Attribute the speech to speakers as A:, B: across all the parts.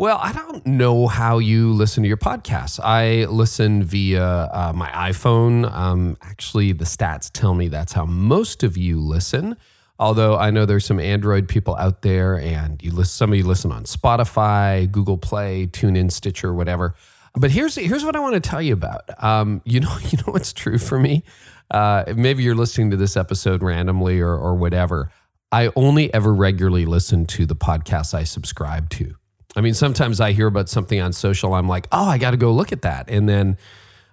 A: Well, I don't know how you listen to your podcasts. I listen via uh, my iPhone. Um, actually, the stats tell me that's how most of you listen. Although I know there's some Android people out there, and you listen, some of you listen on Spotify, Google Play, TuneIn, Stitcher, whatever. But here's here's what I want to tell you about. Um, you know, you know what's true for me. Uh, maybe you're listening to this episode randomly or or whatever. I only ever regularly listen to the podcasts I subscribe to. I mean, sometimes I hear about something on social. I'm like, oh, I got to go look at that. And then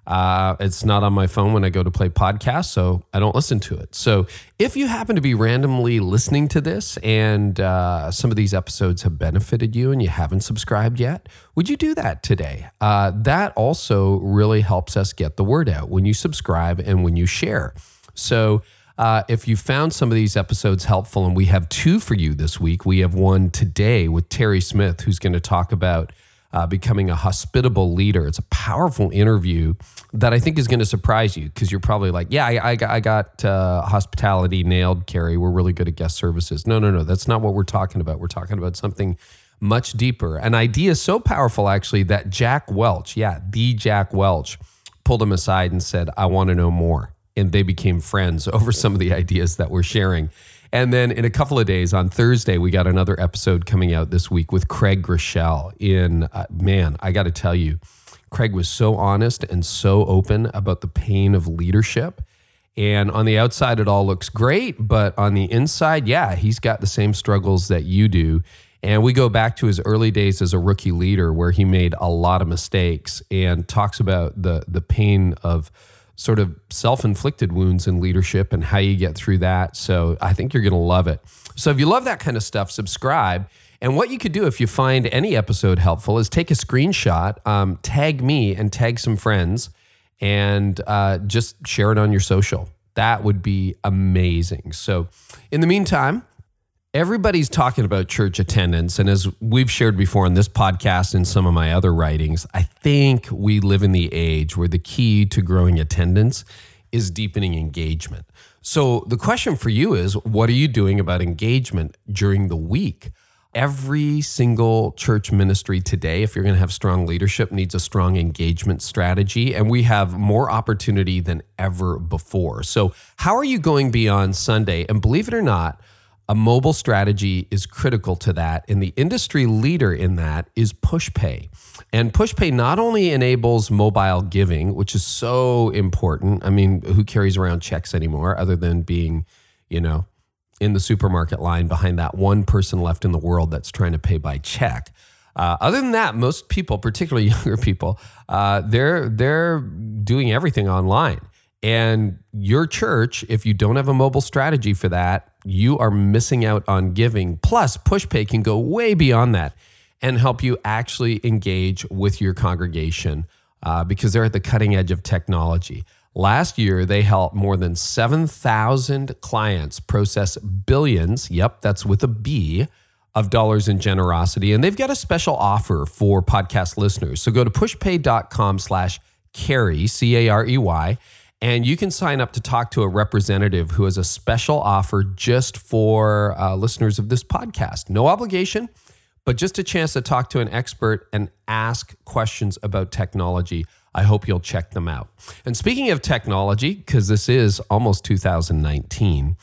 A: uh, it's not on my phone when I go to play podcasts, so I don't listen to it. So if you happen to be randomly listening to this and uh, some of these episodes have benefited you and you haven't subscribed yet, would you do that today? Uh, that also really helps us get the word out when you subscribe and when you share. So, uh, if you found some of these episodes helpful, and we have two for you this week, we have one today with Terry Smith, who's going to talk about uh, becoming a hospitable leader. It's a powerful interview that I think is going to surprise you because you're probably like, yeah, I, I, I got uh, hospitality nailed, Carey. We're really good at guest services. No, no, no. That's not what we're talking about. We're talking about something much deeper. An idea so powerful, actually, that Jack Welch, yeah, the Jack Welch, pulled him aside and said, I want to know more and they became friends over some of the ideas that we're sharing. And then in a couple of days on Thursday, we got another episode coming out this week with Craig Groeschel. In uh, man, I got to tell you, Craig was so honest and so open about the pain of leadership. And on the outside, it all looks great, but on the inside, yeah, he's got the same struggles that you do. And we go back to his early days as a rookie leader, where he made a lot of mistakes and talks about the the pain of sort of self inflicted wounds in leadership and how you get through that. So I think you're going to love it. So if you love that kind of stuff, subscribe. And what you could do if you find any episode helpful is take a screenshot, um, tag me, and tag some friends, and uh, just share it on your social. That would be amazing. So, in the meantime, Everybody's talking about church attendance. And as we've shared before on this podcast and some of my other writings, I think we live in the age where the key to growing attendance is deepening engagement. So the question for you is what are you doing about engagement during the week? Every single church ministry today, if you're going to have strong leadership, needs a strong engagement strategy. And we have more opportunity than ever before. So, how are you going beyond Sunday? And believe it or not, a mobile strategy is critical to that. And the industry leader in that is PushPay. And PushPay not only enables mobile giving, which is so important. I mean, who carries around checks anymore other than being, you know, in the supermarket line behind that one person left in the world that's trying to pay by check? Uh, other than that, most people, particularly younger people, uh, they're they're doing everything online. And your church, if you don't have a mobile strategy for that, you are missing out on giving. Plus, PushPay can go way beyond that and help you actually engage with your congregation uh, because they're at the cutting edge of technology. Last year, they helped more than 7,000 clients process billions, yep, that's with a B, of dollars in generosity. And they've got a special offer for podcast listeners. So go to pushpay.com slash carey, C-A-R-E-Y, and you can sign up to talk to a representative who has a special offer just for uh, listeners of this podcast. No obligation, but just a chance to talk to an expert and ask questions about technology. I hope you'll check them out. And speaking of technology, because this is almost 2019,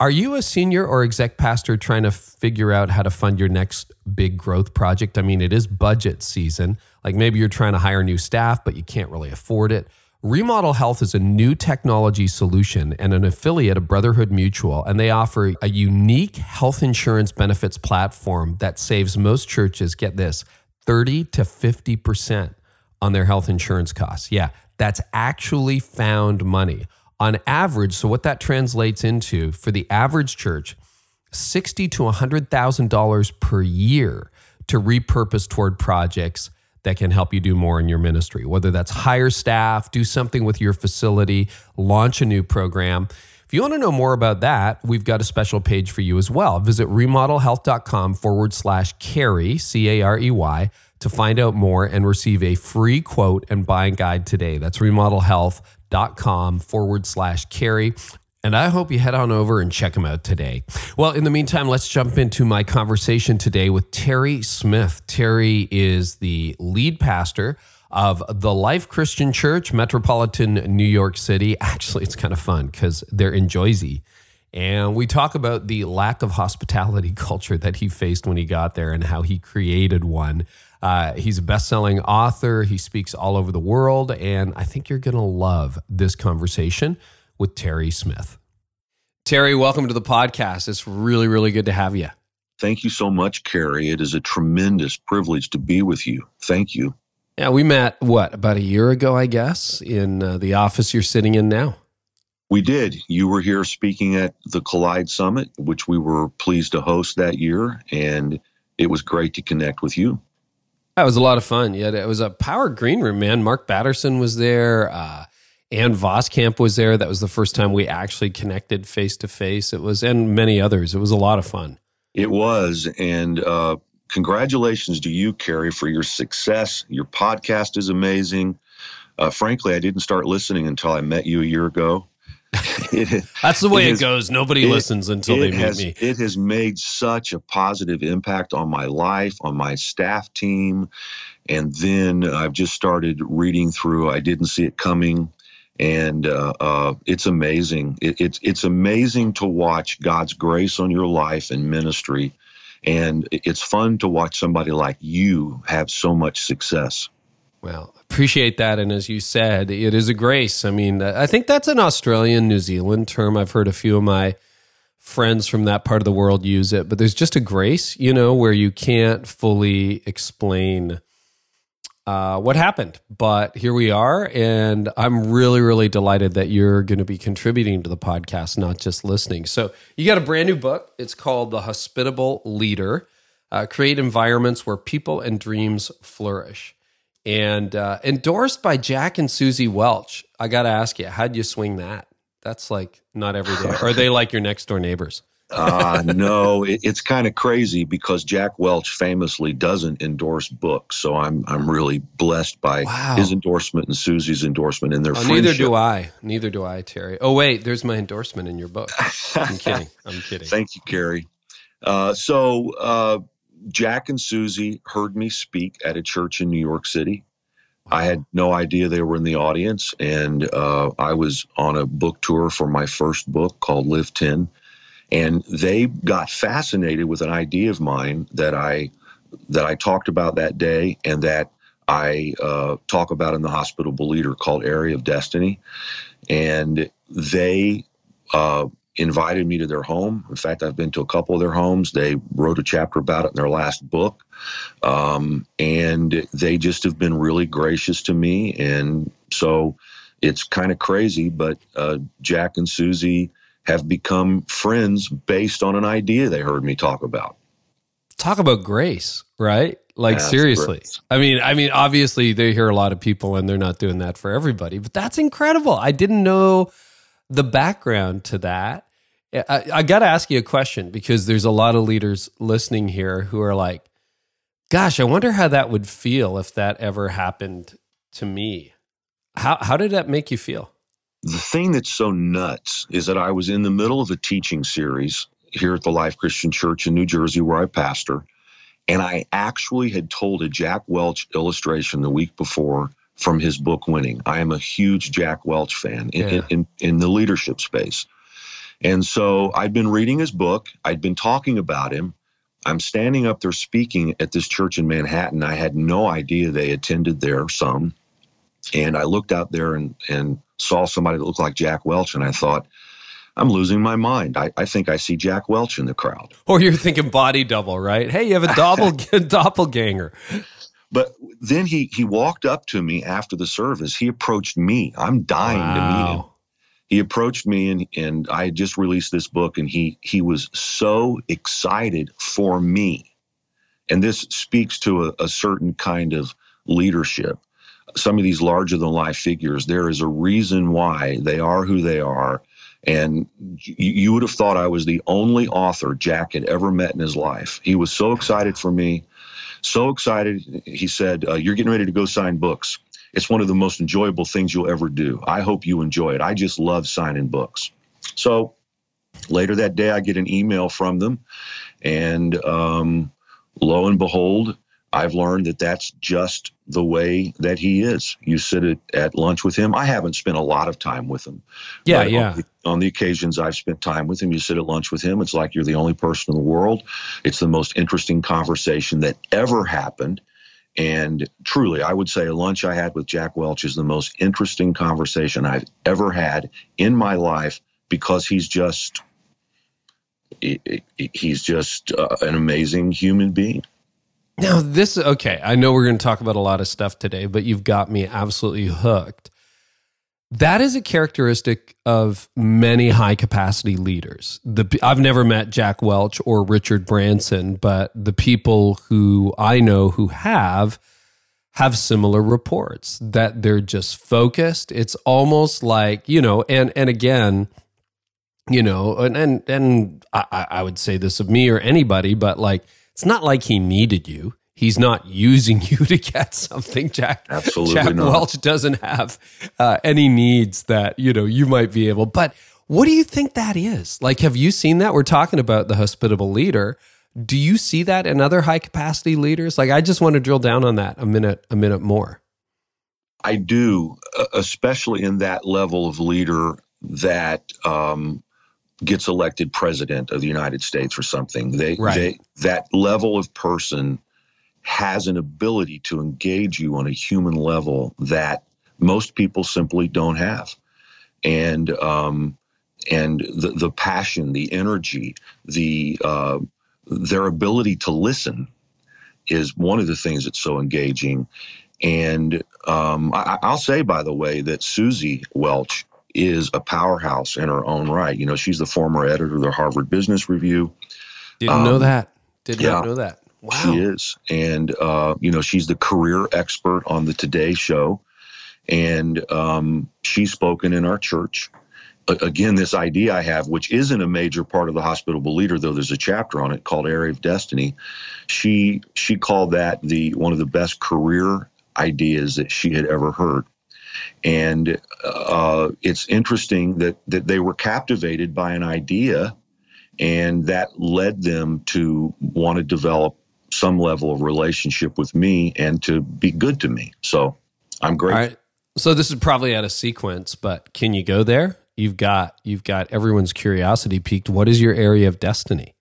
A: are you a senior or exec pastor trying to figure out how to fund your next big growth project? I mean, it is budget season. Like maybe you're trying to hire new staff, but you can't really afford it. Remodel Health is a new technology solution and an affiliate of Brotherhood Mutual, and they offer a unique health insurance benefits platform that saves most churches, get this, 30 to 50% on their health insurance costs. Yeah, that's actually found money. On average, so what that translates into for the average church, 60 to $100,000 per year to repurpose toward projects that can help you do more in your ministry, whether that's hire staff, do something with your facility, launch a new program. If you want to know more about that, we've got a special page for you as well. Visit remodelhealth.com forward slash carey, C A R E Y, to find out more and receive a free quote and buying guide today. That's remodelhealth.com forward slash carey. And I hope you head on over and check them out today. Well, in the meantime, let's jump into my conversation today with Terry Smith. Terry is the lead pastor of the Life Christian Church, Metropolitan New York City. Actually, it's kind of fun because they're in Jersey. And we talk about the lack of hospitality culture that he faced when he got there and how he created one. Uh, he's a best selling author, he speaks all over the world. And I think you're going to love this conversation with Terry Smith. Terry, welcome to the podcast. It's really, really good to have you.
B: Thank you so much, Carey. It is a tremendous privilege to be with you. Thank you.
A: Yeah, we met, what, about a year ago, I guess, in uh, the office you're sitting in now?
B: We did. You were here speaking at the Collide Summit, which we were pleased to host that year, and it was great to connect with you.
A: That was a lot of fun. Yeah, it was a power green room, man. Mark Batterson was there. Uh, Ann Voskamp was there. That was the first time we actually connected face to face. It was, and many others. It was a lot of fun.
B: It was, and uh, congratulations to you, Carey, for your success. Your podcast is amazing. Uh, frankly, I didn't start listening until I met you a year ago.
A: it, That's the way it, it goes. Nobody it, listens until they meet
B: has,
A: me.
B: It has made such a positive impact on my life, on my staff team. And then I've just started reading through I Didn't See It Coming and uh, uh, it's amazing. It, it's it's amazing to watch God's grace on your life and ministry, and it's fun to watch somebody like you have so much success.
A: Well, appreciate that, and as you said, it is a grace. I mean, I think that's an Australian, New Zealand term. I've heard a few of my friends from that part of the world use it, but there's just a grace, you know, where you can't fully explain uh, what happened. But here we are. And I'm really, really delighted that you're going to be contributing to the podcast, not just listening. So you got a brand new book. It's called The Hospitable Leader uh, Create Environments Where People and Dreams Flourish. And uh, endorsed by Jack and Susie Welch. I got to ask you, how'd you swing that? That's like not every day. Are they like your next door neighbors?
B: Uh, no, it, it's kind of crazy because Jack Welch famously doesn't endorse books. So I'm I'm really blessed by wow. his endorsement and Susie's endorsement and their oh,
A: Neither do I. Neither do I, Terry. Oh wait, there's my endorsement in your book. I'm kidding. I'm kidding.
B: Thank you, Carey. Uh, so uh, Jack and Susie heard me speak at a church in New York City. Wow. I had no idea they were in the audience, and uh, I was on a book tour for my first book called Live 10 and they got fascinated with an idea of mine that I that I talked about that day and that I uh, talk about in the hospitable leader called Area of Destiny, and they uh, invited me to their home. In fact, I've been to a couple of their homes. They wrote a chapter about it in their last book, um, and they just have been really gracious to me. And so it's kind of crazy, but uh, Jack and Susie have become friends based on an idea they heard me talk about.
A: Talk about grace, right? Like yeah, seriously. Grace. I mean, I mean obviously they hear a lot of people and they're not doing that for everybody, but that's incredible. I didn't know the background to that. I, I got to ask you a question because there's a lot of leaders listening here who are like, gosh, I wonder how that would feel if that ever happened to me. How, how did that make you feel?
B: The thing that's so nuts is that I was in the middle of a teaching series here at the Life Christian Church in New Jersey, where I pastor. And I actually had told a Jack Welch illustration the week before from his book Winning. I am a huge Jack Welch fan in, yeah. in, in, the leadership space. And so I'd been reading his book, I'd been talking about him. I'm standing up there speaking at this church in Manhattan. I had no idea they attended there, some. And I looked out there and, and saw somebody that looked like Jack Welch, and I thought, I'm losing my mind. I, I think I see Jack Welch in the crowd.
A: Or you're thinking body double, right? Hey, you have a doppel, doppelganger.
B: But then he he walked up to me after the service. He approached me. I'm dying wow. to meet him. He approached me and and I had just released this book and he he was so excited for me. And this speaks to a, a certain kind of leadership, some of these larger than life figures, there is a reason why they are who they are. And you, would have thought I was the only author Jack had ever met in his life. He was so excited for me, so excited. He said, uh, You're getting ready to go sign books. It's one of the most enjoyable things you'll ever do. I hope you enjoy it. I just love signing books. So later that day, I get an email from them. And um, lo and behold, I've learned that that's just the way that he is. You sit at, at lunch with him. I haven't spent a lot of time with him.
A: Yeah, yeah.
B: On the, on the, occasions I've spent time with him, you sit at lunch with him. It's like you're the only person in the world. It's the most interesting conversation that ever happened. And truly, I would say a lunch I had with Jack Welch is the most interesting conversation I've ever had in my life because he's just he's just uh, an amazing human being.
A: Now, this, okay, I know we're going to talk about a lot of stuff today, but you've got me absolutely hooked. That is a characteristic of many high capacity leaders. The, I've never met Jack Welch or Richard Branson, but the people who I know who have have similar reports that they're just focused. It's almost like, you know, and and again, you know, and and, and I, I would say this of me or anybody, but like it's not like he needed you. He's not using you to get something. Jack,
B: Absolutely
A: Jack
B: not.
A: Welch doesn't have uh, any needs that you know you might be able. But what do you think that is? Like, have you seen that? We're talking about the hospitable leader. Do you see that in other high capacity leaders? Like, I just want to drill down on that a minute, a minute more.
B: I do, especially in that level of leader that um, gets elected president of the United States or something. They,
A: right.
B: they that level of person has an ability to engage you on a human level that most people simply don't have. And um, and the the passion, the energy, the uh, their ability to listen is one of the things that's so engaging. And um, I, will say, by the way, that Susie Welch is a powerhouse in her own right. You know, she's the former editor of the Harvard Business Review.
A: Didn't um, know that. Did yeah, not know that. Wow.
B: She is. And, uh, you know, she's the career expert on the Today Show. And um, she's spoken in our church. Again, this idea I have, which isn't a major part of the hospitable leader, though there's a chapter on it called Area of Destiny. She she called that the one of the best career ideas that she had ever heard. And uh, it's interesting that, that they were captivated by an idea, and that led them to want to develop some level of relationship with me and to be good to me. So I'm grateful.
A: So this is probably out of sequence, but can you go there? You've got you've got everyone's curiosity piqued. What is your area of destiny?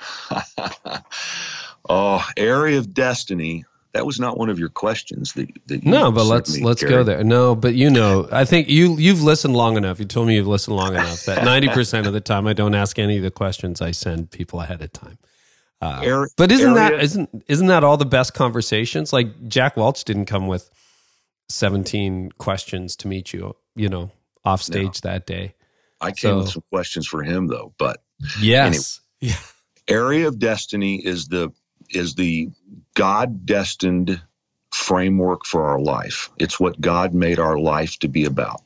B: oh, area of destiny that was not one of your questions that, that
A: no but let's me, let's go there. No but you know i think you you've listened long enough. You told me you've listened long enough that 90% of the time i don't ask any of the questions. I send people ahead of time. Uh, Air, but isn't area, that isn't isn't that all the best conversations? Like jack welch didn't come with 17 questions to meet you you know off stage no. that day.
B: I came so, with some questions for him though but
A: yes. anyway,
B: yeah. Area of destiny is the is the God destined framework for our life. It's what God made our life to be about.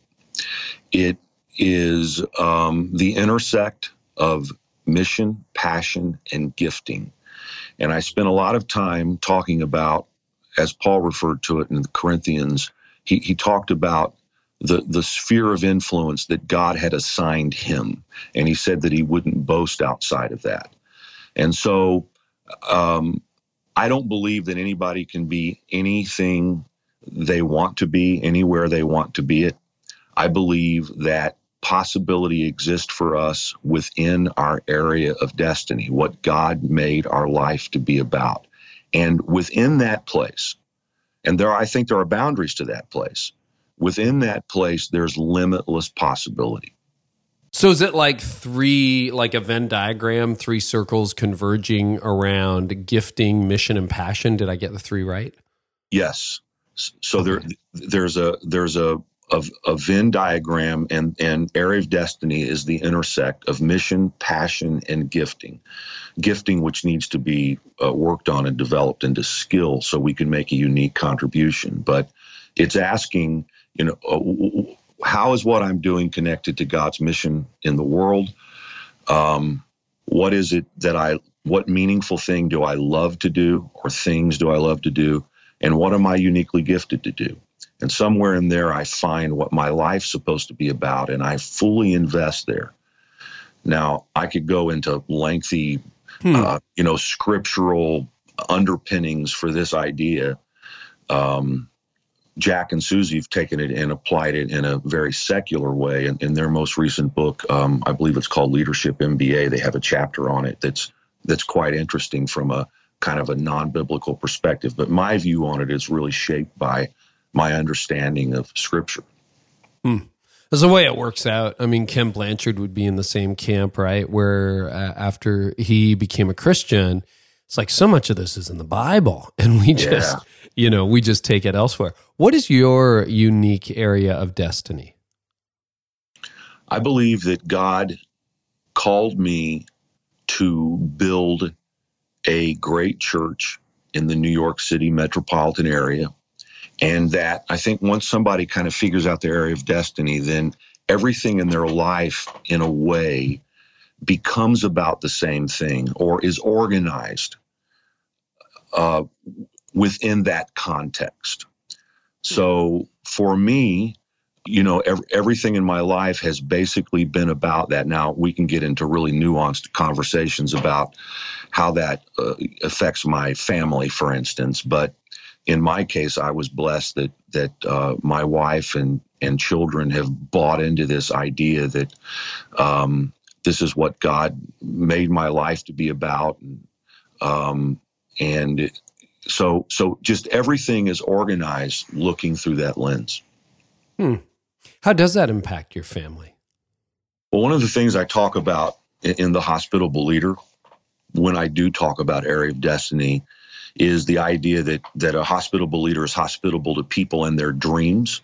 B: It is um, the intersect of mission, passion, and gifting. And I spent a lot of time talking about, as Paul referred to it in the Corinthians, he, he talked about the, the sphere of influence that God had assigned him. And he said that he wouldn't boast outside of that. And so um, I don't believe that anybody can be anything they want to be anywhere they want to be it. I believe that possibility exists for us within our area of destiny, what God made our life to be about. And within that place, and there I think there are boundaries to that place. Within that place, there's limitless possibility.
A: So is it like three, like a Venn diagram, three circles converging around gifting, mission, and passion? Did I get the three right?
B: Yes. So okay. there, there's a there's a of a Venn diagram and, and area of destiny is the intersect of mission, passion, and gifting. Gifting, which needs to be uh, worked on and developed into skill so we can make a unique contribution. But it's asking, you know, uh, how is what I'm doing connected to God's mission in the world? Um, what is it that I, what meaningful thing do I love to do or things do I love to do? And what am I uniquely gifted to do? And somewhere in there, I find what my life's supposed to be about, and I fully invest there. Now, I could go into lengthy, hmm. uh, you know, scriptural underpinnings for this idea. Um, Jack and Susie have taken it and applied it in a very secular way. In, in their most recent book, um, I believe it's called Leadership MBA. They have a chapter on it that's that's quite interesting from a kind of a non-biblical perspective. But my view on it is really shaped by my understanding of Scripture.
A: Hmm. That's the way it works out. I mean, Ken Blanchard would be in the same camp, right? Where uh, after he became a Christian, it's like so much of this is in the Bible, and we just, yeah. You know, we just take it elsewhere. What is your unique area of destiny?
B: I believe that God called me to build a great church in the New York City metropolitan area and that I think once somebody kind of figures out their area of destiny, then everything in their life, in a way, becomes about the same thing or is organized uh, within that context. So for me, you know, every, everything in my life has basically been about that. Now, we can get into really nuanced conversations about how that uh, affects my family, for instance, but in my case, I was blessed that that uh, my wife and and children have bought into this idea that um, this is what God made my life to be about, um, and so so just everything is organized looking through that lens.
A: Hmm. How does that impact your family?
B: Well, one of the things I talk about in, in the hospitable leader, when I do talk about area of destiny, is the idea that that a hospitable leader is hospitable to people and their dreams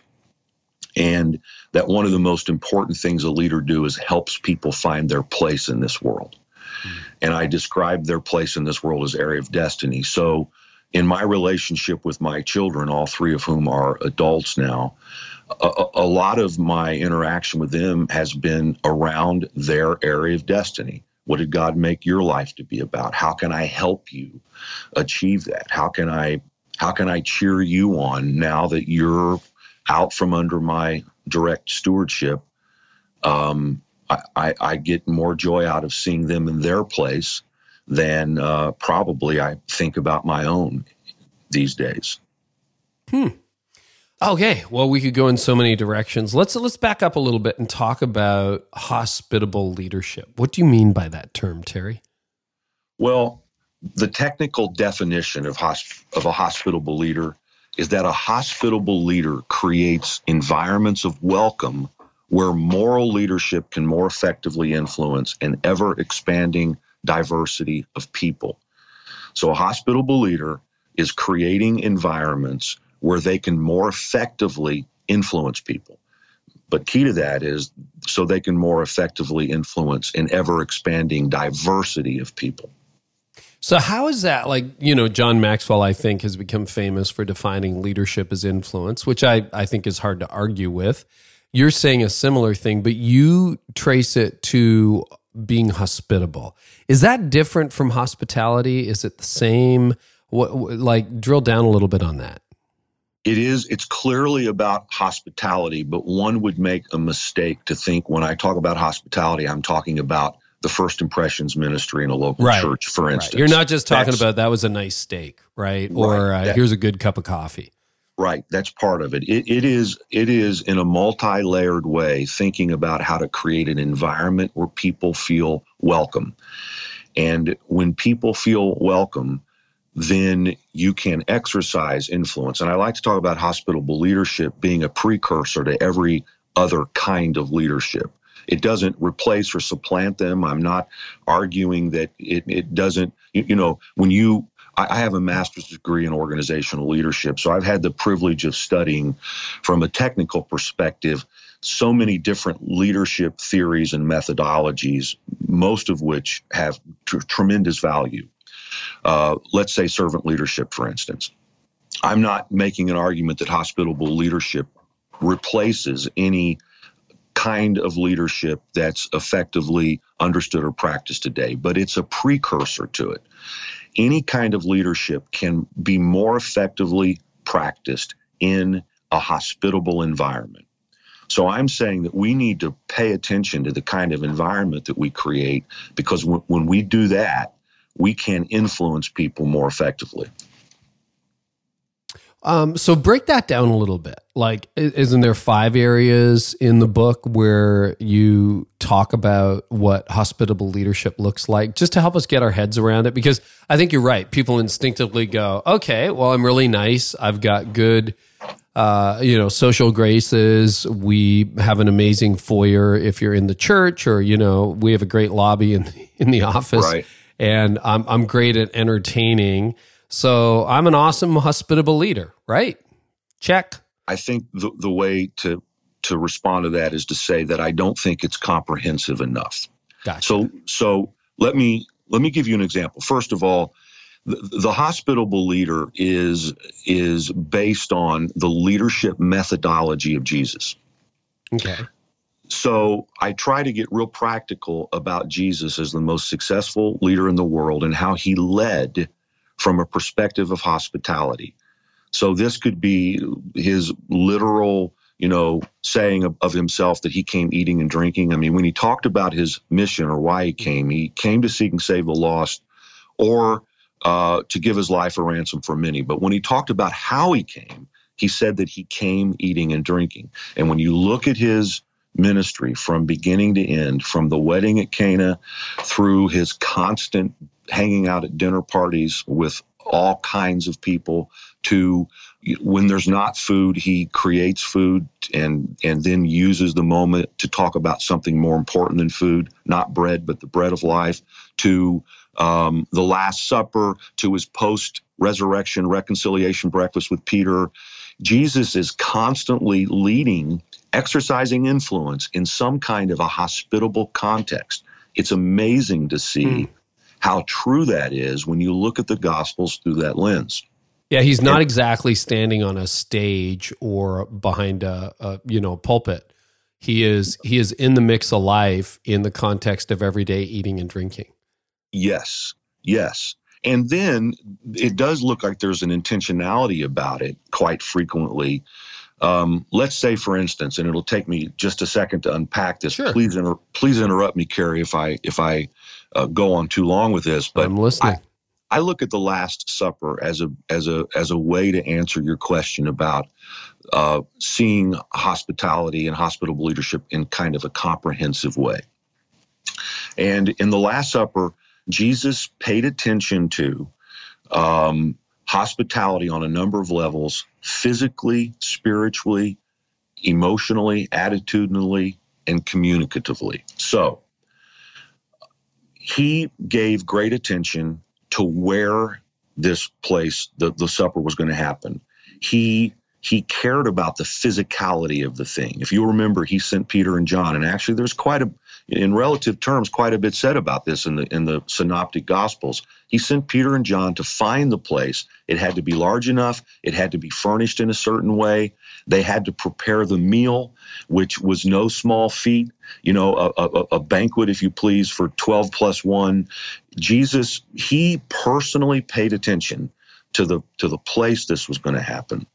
B: and that one of the most important things a leader do is helps people find their place in this world mm-hmm. and i describe their place in this world as area of destiny so in my relationship with my children all three of whom are adults now a, a lot of my interaction with them has been around their area of destiny what did God make your life to be about? How can I help you achieve that? How can I how can I cheer you on now that you're out from under my direct stewardship? Um, I, I, I, get more joy out of seeing them in their place than uh, probably I think about my own these days.
A: Hmm. Okay, well, we could go in so many directions. Let's let's back up a little bit and talk about hospitable leadership. What do you mean by that term, Terry?
B: Well, the technical definition of hosp- of a hospitable leader is that a hospitable leader creates environments of welcome where moral leadership can more effectively influence an ever expanding diversity of people. So, a hospitable leader is creating environments where they can more effectively influence people. But key to that is so they can more effectively influence an ever expanding diversity of people.
A: So, how is that like, you know, John Maxwell, I think, has become famous for defining leadership as influence, which I, I think is hard to argue with. You're saying a similar thing, but you trace it to being hospitable. Is that different from hospitality? Is it the same? What, like, drill down a little bit on that
B: it is it's clearly about hospitality but one would make a mistake to think when i talk about hospitality i'm talking about the first impressions ministry in a local right. church for instance
A: right. you're not just talking that's, about that was a nice steak right or right. Uh, here's a good cup of coffee
B: right that's part of it. it it is it is in a multi-layered way thinking about how to create an environment where people feel welcome and when people feel welcome then you can exercise influence. And I like to talk about hospitable leadership being a precursor to every other kind of leadership. It doesn't replace or supplant them. I'm not arguing that it, it doesn't, you, you know, when you, I have a master's degree in organizational leadership, so I've had the privilege of studying from a technical perspective so many different leadership theories and methodologies, most of which have tr- tremendous value. Uh, let's say servant leadership, for instance. I'm not making an argument that hospitable leadership replaces any kind of leadership that's effectively understood or practiced today, but it's a precursor to it. Any kind of leadership can be more effectively practiced in a hospitable environment. So I'm saying that we need to pay attention to the kind of environment that we create because w- when we do that, we can influence people more effectively.
A: Um, so break that down a little bit. Like, isn't there five areas in the book where you talk about what hospitable leadership looks like, just to help us get our heads around it? Because I think you're right. People instinctively go, "Okay, well, I'm really nice. I've got good, uh, you know, social graces. We have an amazing foyer if you're in the church, or you know, we have a great lobby in in the office,
B: right.
A: and I'm I'm great at entertaining." So I'm an awesome, hospitable leader, right? Check.
B: I think the, the way to to respond to that is to say that I don't think it's comprehensive enough.
A: Gotcha.
B: So so let me let me give you an example. First of all, the, the hospitable leader is is based on the leadership methodology of Jesus.
A: Okay.
B: So I try to get real practical about Jesus as the most successful leader in the world and how he led from a perspective of hospitality. So this could be his literal, you know, saying of, of, himself that he came eating and drinking. I mean, when he talked about his mission or why he came, he came to seek and save the lost or uh, to give his life a ransom for many. But when he talked about how he came, he said that he came eating and drinking. And when you look at his ministry from beginning to end, from the wedding at Cana through his constant hanging out at dinner parties with all kinds of people to when there's not food he creates food and and then uses the moment to talk about something more important than food not bread but the bread of life to um, the last supper to his post resurrection reconciliation breakfast with peter. Jesus is constantly leading exercising influence in some kind of a hospitable context. It's amazing to see mm how true that is when you look at the Gospels through that lens.
A: Yeah, he's not and, exactly standing on a stage or behind a, a, you know pulpit. He is he is in the mix of life in the context of everyday eating and drinking.
B: Yes, yes, and then it does look like there's an intentionality about it quite frequently. Um, let's say, for instance, and it'll take me just a second to unpack this.
A: Sure.
B: Please, inter- please interrupt me, Carey, if I if I uh, go on too long with this, but
A: I'm listening.
B: I, I look at the Last Supper as a as a as a way to answer your question about uh, seeing hospitality and hospitable leadership in kind of a comprehensive way. And in the Last Supper, Jesus paid attention to um, hospitality on a number of levels physically, spiritually, emotionally, attitudinally, and communicatively. So, he gave great attention to where this place, the, the supper was going to happen. He he cared about the physicality of the thing. If you remember, he sent Peter and John, and actually, there's quite a, in relative terms, quite a bit said about this in the in the synoptic gospels. He sent Peter and John to find the place. It had to be large enough. It had to be furnished in a certain way. They had to prepare the meal, which was no small feat. You know, a, a, a banquet, if you please, for 12 plus one. Jesus, he personally paid attention to the to the place this was going to happen.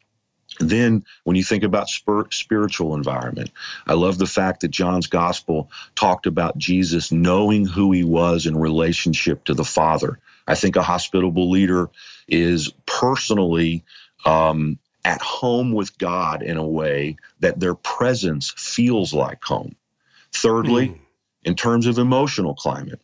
B: Then, when you think about spir- spiritual environment, I love the fact that John's gospel talked about Jesus knowing who he was in relationship to the Father. I think a hospitable leader is personally um, at home with God in a way that their presence feels like home. Thirdly, mm. in terms of emotional climate,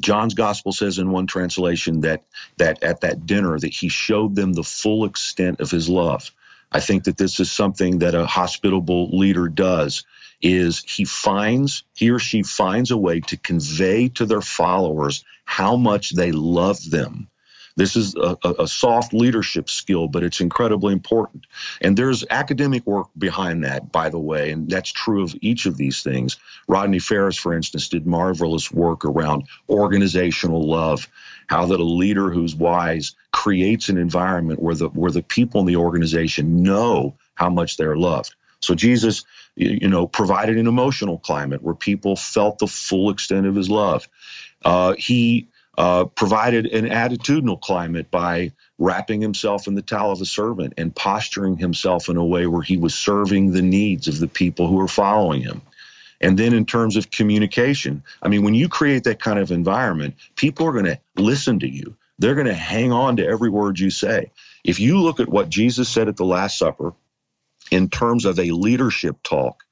B: John's gospel says in one translation that that at that dinner that he showed them the full extent of his love. I think that this is something that a hospitable leader does is he finds he or she finds a way to convey to their followers how much they love them This is a, a, soft leadership skill, but it's incredibly important. And there's academic work behind that, by the way, and that's true of each of these things. Rodney Ferris, for instance, did marvelous work around organizational love, how that a leader who's wise creates an environment where the where the people in the organization know how much they're loved. So Jesus, you know, provided an emotional climate where people felt the full extent of his love. Uh, he uh, provided an attitudinal climate by wrapping himself in the towel of a servant and posturing himself in a way where he was serving the needs of the people who are following him. And then in terms of communication, I mean, when you create that kind of environment, people are going to listen to you. They're going to hang on to every word you say. If you look at what Jesus said at the Last Supper in terms of a leadership talk,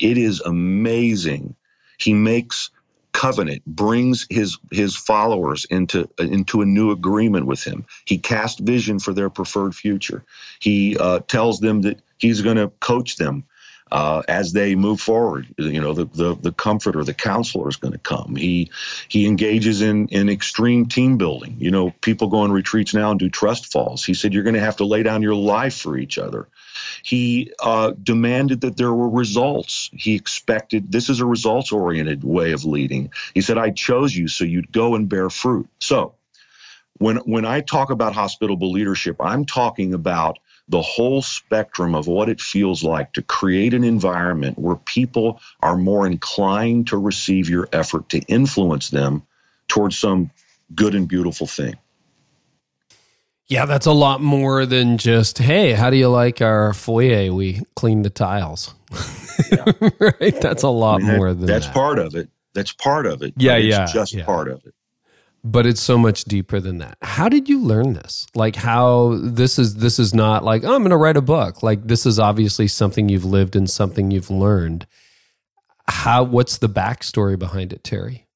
B: it is amazing. He makes covenant brings his his followers into into a new agreement with him he casts vision for their preferred future he uh, tells them that he's going to coach them uh, as they move forward. You know, the the, the comforter, the counselor is going to come. He he engages in in extreme team building. You know, people go on retreats now and do trust falls. He said you're going to have to lay down your life for each other. He uh, demanded that there were results. He expected this is a results oriented way of leading. He said, I chose you so you'd go and bear fruit. So when when I talk about hospitable leadership, I'm talking about the whole spectrum of what it feels like to create an environment where people are more inclined to receive your effort to influence them towards some good and beautiful thing.
A: Yeah, that's a lot more than just, hey, how do you like our foyer? We cleaned the tiles. Yeah. right? That's a lot I mean, more than
B: that's
A: that.
B: part of it. That's part of it.
A: Yeah, yeah.
B: just
A: yeah.
B: part of it
A: but it's so much deeper than that. How did you learn this? Like how this is this is not like oh, i'm going to write a book. Like this is obviously something you've lived and something you've learned. How what's the backstory behind it terry?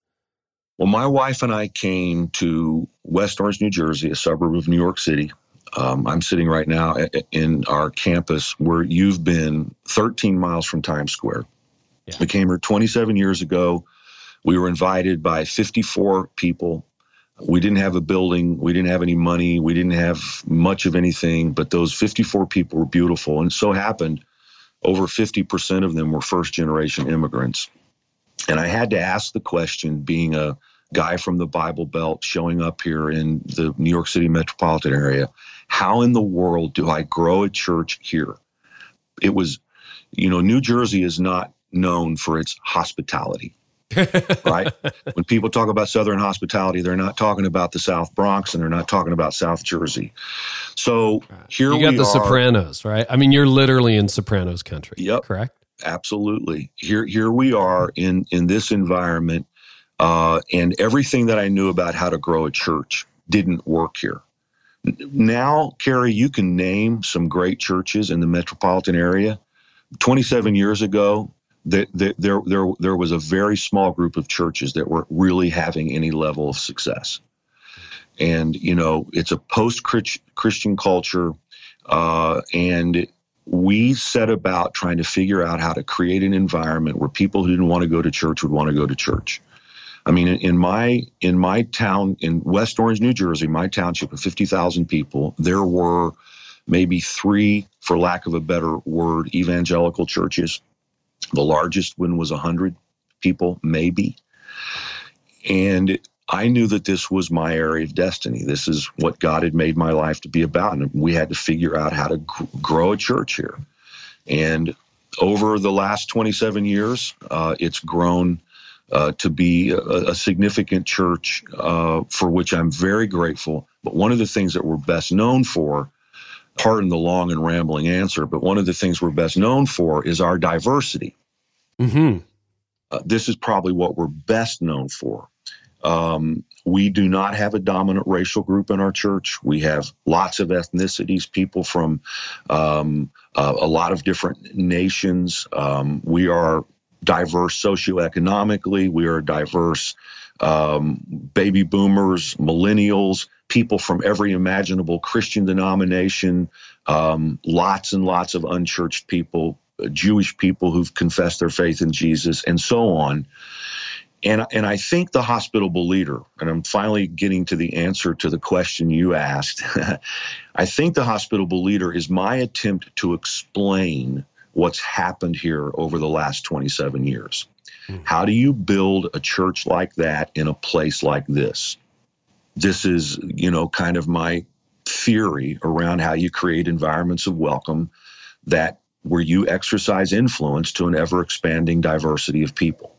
B: Well my wife and i came to west orange new jersey a suburb of new york city. Um, i'm sitting right now in our campus where you've been 13 miles from times square. Yeah. we came here 27 years ago. We were invited by 54 people we didn't have a building, we didn't have any money, we didn't have much of anything, but those 54 people were beautiful. And so happened over 50% of them were first generation immigrants. And I had to ask the question, being a guy from the Bible Belt showing up here in the New York City metropolitan area, how in the world do I grow a church here? It was, you know, New Jersey is not known for its hospitality right? When people talk about Southern hospitality, they're not talking about the South Bronx and they're not talking about South Jersey. So here we
A: you got the
B: are.
A: Sopranos, right? I mean, you're literally in Sopranos country.
B: Yep,
A: correct.
B: Absolutely. Here, here we are in in this environment, uh, and everything that I knew about how to grow a church didn't work here. Now, Carey, you can name some great churches in the metropolitan area. 27 years ago, there, there, there, there was a very small group of churches that were really having any level of success. And, you know, it's a post Christian culture. Uh, and we set about trying to figure out how to create an environment where people who didn't want to go to church would want to go to church. I mean, in my in my town in West Orange, New Jersey, my township of fifty thousand people, there were maybe three, for lack of a better word, evangelical churches. The largest one was 100 people, maybe. And I knew that this was my area of destiny. This is what God had made my life to be about. And we had to figure out how to grow a church here. And over the last 27 years, uh, it's grown uh, to be a, a significant church uh, for which I'm very grateful. But one of the things that we're best known for pardon the long and rambling answer, but one of the things we're best known for is our diversity.
A: Mm-hmm.
B: Uh, this is probably what we're best known for. Um, we do not have a dominant racial group in our church. We have lots of ethnicities, people from um, uh, a lot of different nations. Um, we are diverse socioeconomically. We are diverse um, baby boomers, millennials, people from every imaginable Christian denomination, um, lots and lots of unchurched people, uh, Jewish people who've confessed their faith in Jesus, and so on. And, and I think the hospitable leader, and I'm finally getting to the answer to the question you asked. I think the hospitable leader is my attempt to explain what's happened here over the last 27 years. Mm-hmm. How do you build a church like that in a place like this? This is, you know, kind of my theory around how you create environments of welcome that where you exercise influence to an ever expanding diversity of people.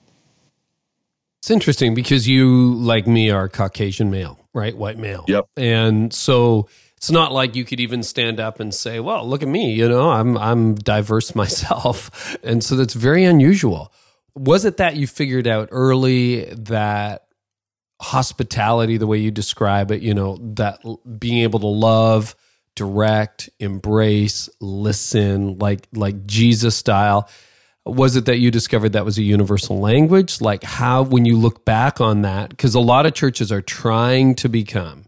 A: It's interesting because you, like me, are Caucasian male, right? White male.
B: Yep.
A: And so it's not like you could even stand up and say, "Well, look at me, you know, I'm I'm diverse myself." And so that's very unusual. Was it that you figured out early that hospitality the way you describe it, you know, that being able to love, direct, embrace, listen like like Jesus style was it that you discovered that was a universal language like how when you look back on that cuz a lot of churches are trying to become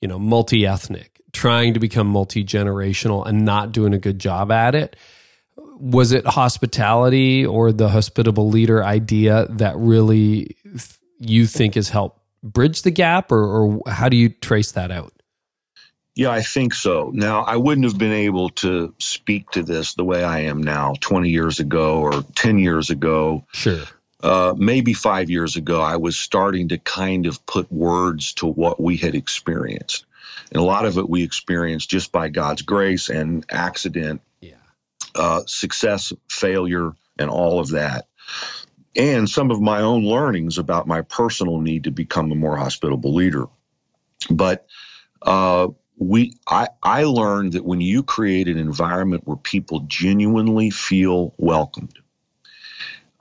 A: you know multi-ethnic trying to become multi generational and not doing a good job at it. Was it hospitality or the hospitable leader idea that really you think has helped bridge the gap, or, or how do you trace that out?
B: Yeah, I think so. Now, I wouldn't have been able to speak to this the way I am now 20 years ago or 10 years ago.
A: Sure.
B: Uh, maybe five years ago, I was starting to kind of put words to what we had experienced. And a lot of it we experienced just by God's grace and accident,
A: yeah.
B: uh, success, failure, and all of that. And some of my own learnings about my personal need to become a more hospitable leader. But uh, we, I, I learned that when you create an environment where people genuinely feel welcomed,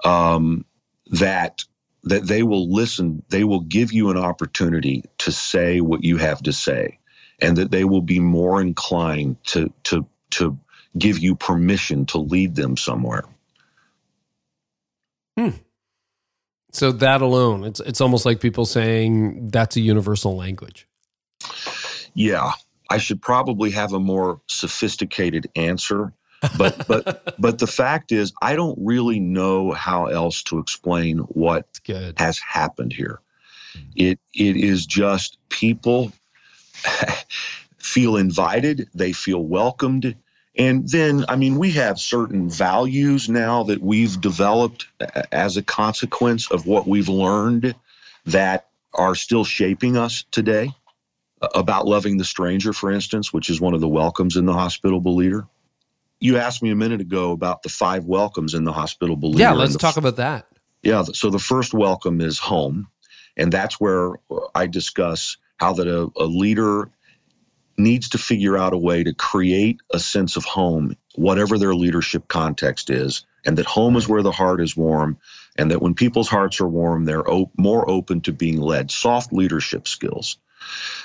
B: um, that that they will listen, they will give you an opportunity to say what you have to say and that they will be more inclined to to to give you permission to lead them somewhere.
A: Hmm. So that alone, it's it's almost like people saying that's a universal language.
B: Yeah, I should probably have a more sophisticated answer, but but but the fact is, I don't really know how else to explain what has happened here. Hmm. It it is just people feel invited, they feel welcomed. And then, I mean, we have certain values now that we've developed as a consequence of what we've learned that are still shaping us today about loving the stranger, for instance, which is one of the welcomes in the hospitable leader. You asked me a minute ago about the five welcomes in the hospitable leader.
A: Yeah, let's talk about that.
B: Yeah, so the first welcome is home, and that's where uh, I discuss how that a, a leader needs to figure out a way to create a sense of home, whatever their leadership context is, and that home is where the heart is warm, and that when people's hearts are warm, they're op- more open to being led. Soft leadership skills.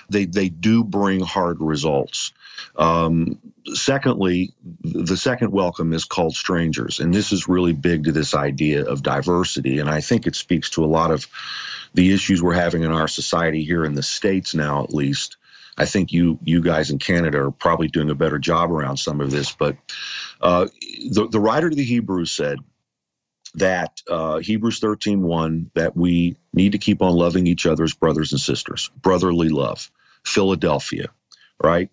B: They, they do bring hard results. Um, secondly, the second welcome is called strangers, and this is really big to this idea of diversity, and I think it speaks to a lot of the issues we're having in our society here in the states now, at least. I think you you guys in Canada are probably doing a better job around some of this, but uh, the the writer of the Hebrews said that uh, Hebrews 13, 1, that we need to keep on loving each other as brothers and sisters, brotherly love, Philadelphia, right?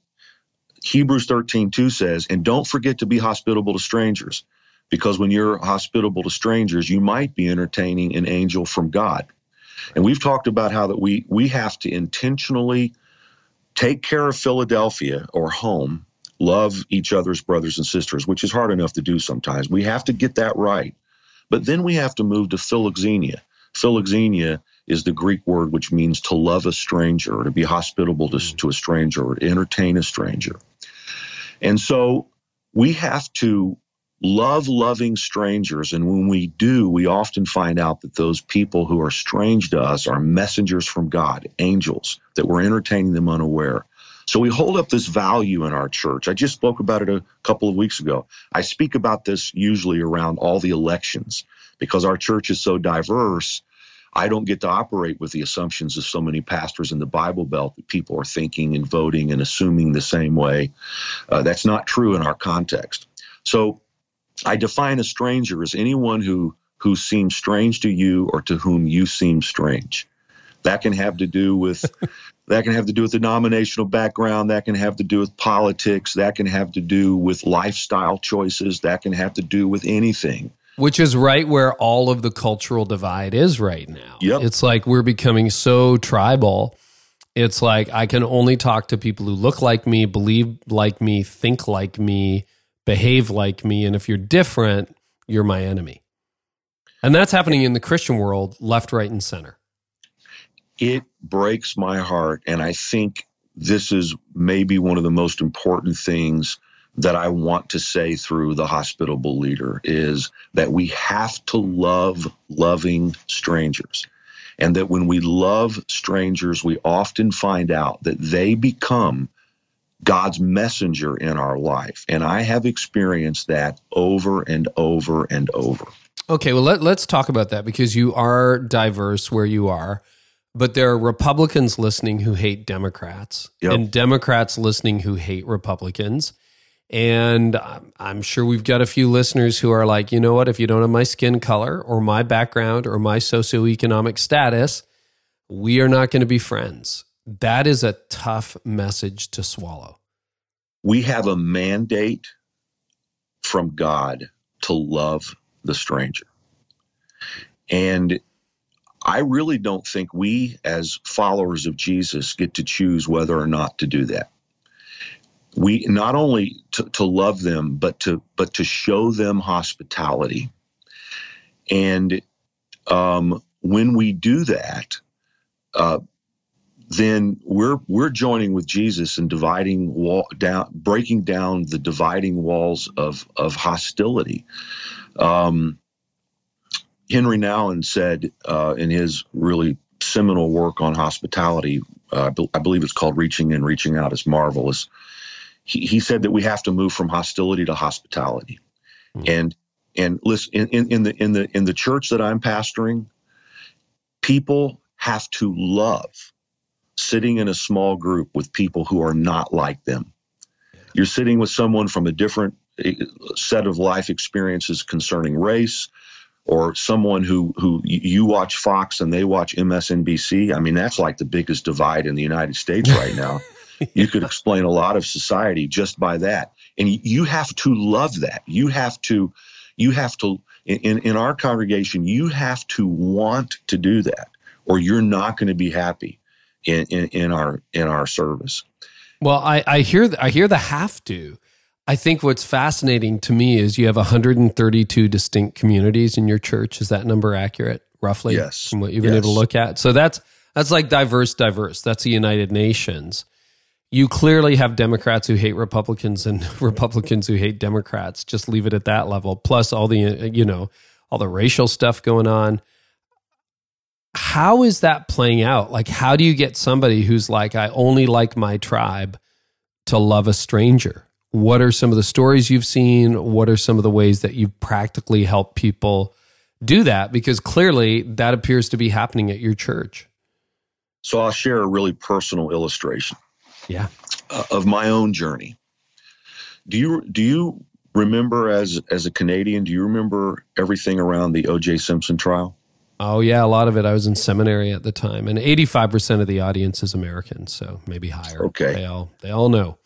B: Hebrews 13, 2 says, and don't forget to be hospitable to strangers, because when you're hospitable to strangers, you might be entertaining an angel from God. And we've talked about how that we we have to intentionally take care of Philadelphia or home, love each other's brothers and sisters, which is hard enough to do sometimes. We have to get that right. But then we have to move to philoxenia. Philoxenia is the Greek word which means to love a stranger, to be hospitable to, mm. to a stranger, or to entertain a stranger. And so we have to love loving strangers. And when we do, we often find out that those people who are strange to us are messengers from God, angels, that we're entertaining them unaware. So we hold up this value in our church. I just spoke about it a couple of weeks ago. I speak about this usually around all the elections because our church is so diverse. I don't get to operate with the assumptions of so many pastors in the Bible Belt that people are thinking and voting and assuming the same way. Uh, that's not true in our context. So I define a stranger as anyone who who seem strange to you or to whom you seem strange. That can have to do with that can have to do with the denominational background, that can have to do with politics, that can have to do with lifestyle choices, that can have to do with anything.
A: Which is right where all of the cultural divide is right now.
B: Yep.
A: It's like we're becoming so tribal. It's like I can only talk to people who look like me, believe like me, think like me, behave like me. And if you're different, you're my enemy. And that's happening in the Christian world, left, right, and center.
B: It breaks my heart. And I think this is maybe one of the most important things that I want to say through the hospitable leader is that we have to love loving strangers. And that when we love strangers, we often find out that they become God's messenger in our life. And I have experienced that over and over and over.
A: Okay, well, let, let's talk about that because you are diverse where you are, but there are Republicans listening who hate Democrats
B: Yep.
A: and Democrats listening who hate Republicans. And I'm- I'm sure we've got a few listeners who are like, you know what? If you don't have my skin color or my background or my socioeconomic status, we are not going to be friends. That is a tough message to swallow.
B: We have a mandate from God to love the stranger. And I really don't think we, as followers of Jesus, get to choose whether or not to do that. We not only to, to love them, but to but to show them hospitality. And um, when we do that, uh, then we're we're joining with Jesus in dividing wall down, breaking down the dividing walls of of hostility. Um, Henry Nouwen said uh, in his really seminal work on hospitality, uh, I bel- I believe it's called "Reaching In, Reaching Out" is marvelous. He, he said that we have to move from hostility to hospitality, and and listen in, in, in the in the in the church that I'm pastoring, people have to love sitting in a small group with people who are not like them. You're sitting with someone from a different eh, set of life experiences concerning race, or someone who who you watch Fox and they watch MSNBC. I mean, that's like the biggest divide in the United States right now. You could explain a lot of society just by that, and you have to love that. You have to, you have to. In in our congregation, you have to want to do that, or you're not going to be happy in, in, in our in our service.
A: Well, I, I hear th- I hear the have to. I think what's fascinating to me is you have 132 distinct communities in your church. Is that number accurate, roughly?
B: Yes.
A: From what you've been able to look at. So that's that's like diverse, diverse. That's the United Nations. You clearly have Democrats who hate Republicans and Republicans who hate Democrats. Just leave it at that level. Plus all the uh, you know all the racial stuff going on. How is that playing out? Like, how do you get somebody who's like, I only like my tribe to love a stranger? What are some of the stories you've seen? What are some of the ways that you've practically helped people do that? Because clearly that appears to be happening at your church.
B: So I'll share a really personal illustration
A: Yeah.
B: uh, of my own journey. Do you do you remember as as a Canadian? Do you remember everything around the O.J. Simpson trial?
A: Oh, yeah. A lot of it. I was in seminary at the time, and 85% of the audience is American, so maybe higher.
B: Okay.
A: They all, they all know.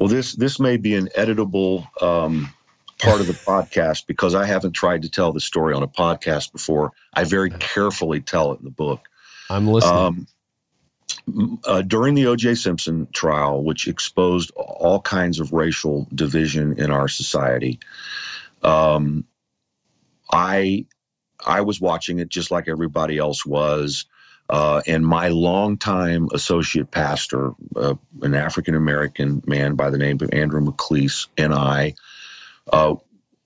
B: Well, this this may be an editable um, part of the podcast because I haven't tried to tell the story on a podcast before. I very carefully tell it in the book.
A: I'm listening.
B: Um, uh, during the O.J. Simpson trial, which exposed all kinds of racial division in our society, um, I I was watching it just like everybody else was. Uh, and my longtime associate pastor, uh, an African American man by the name of Andrew McLeese, and I uh,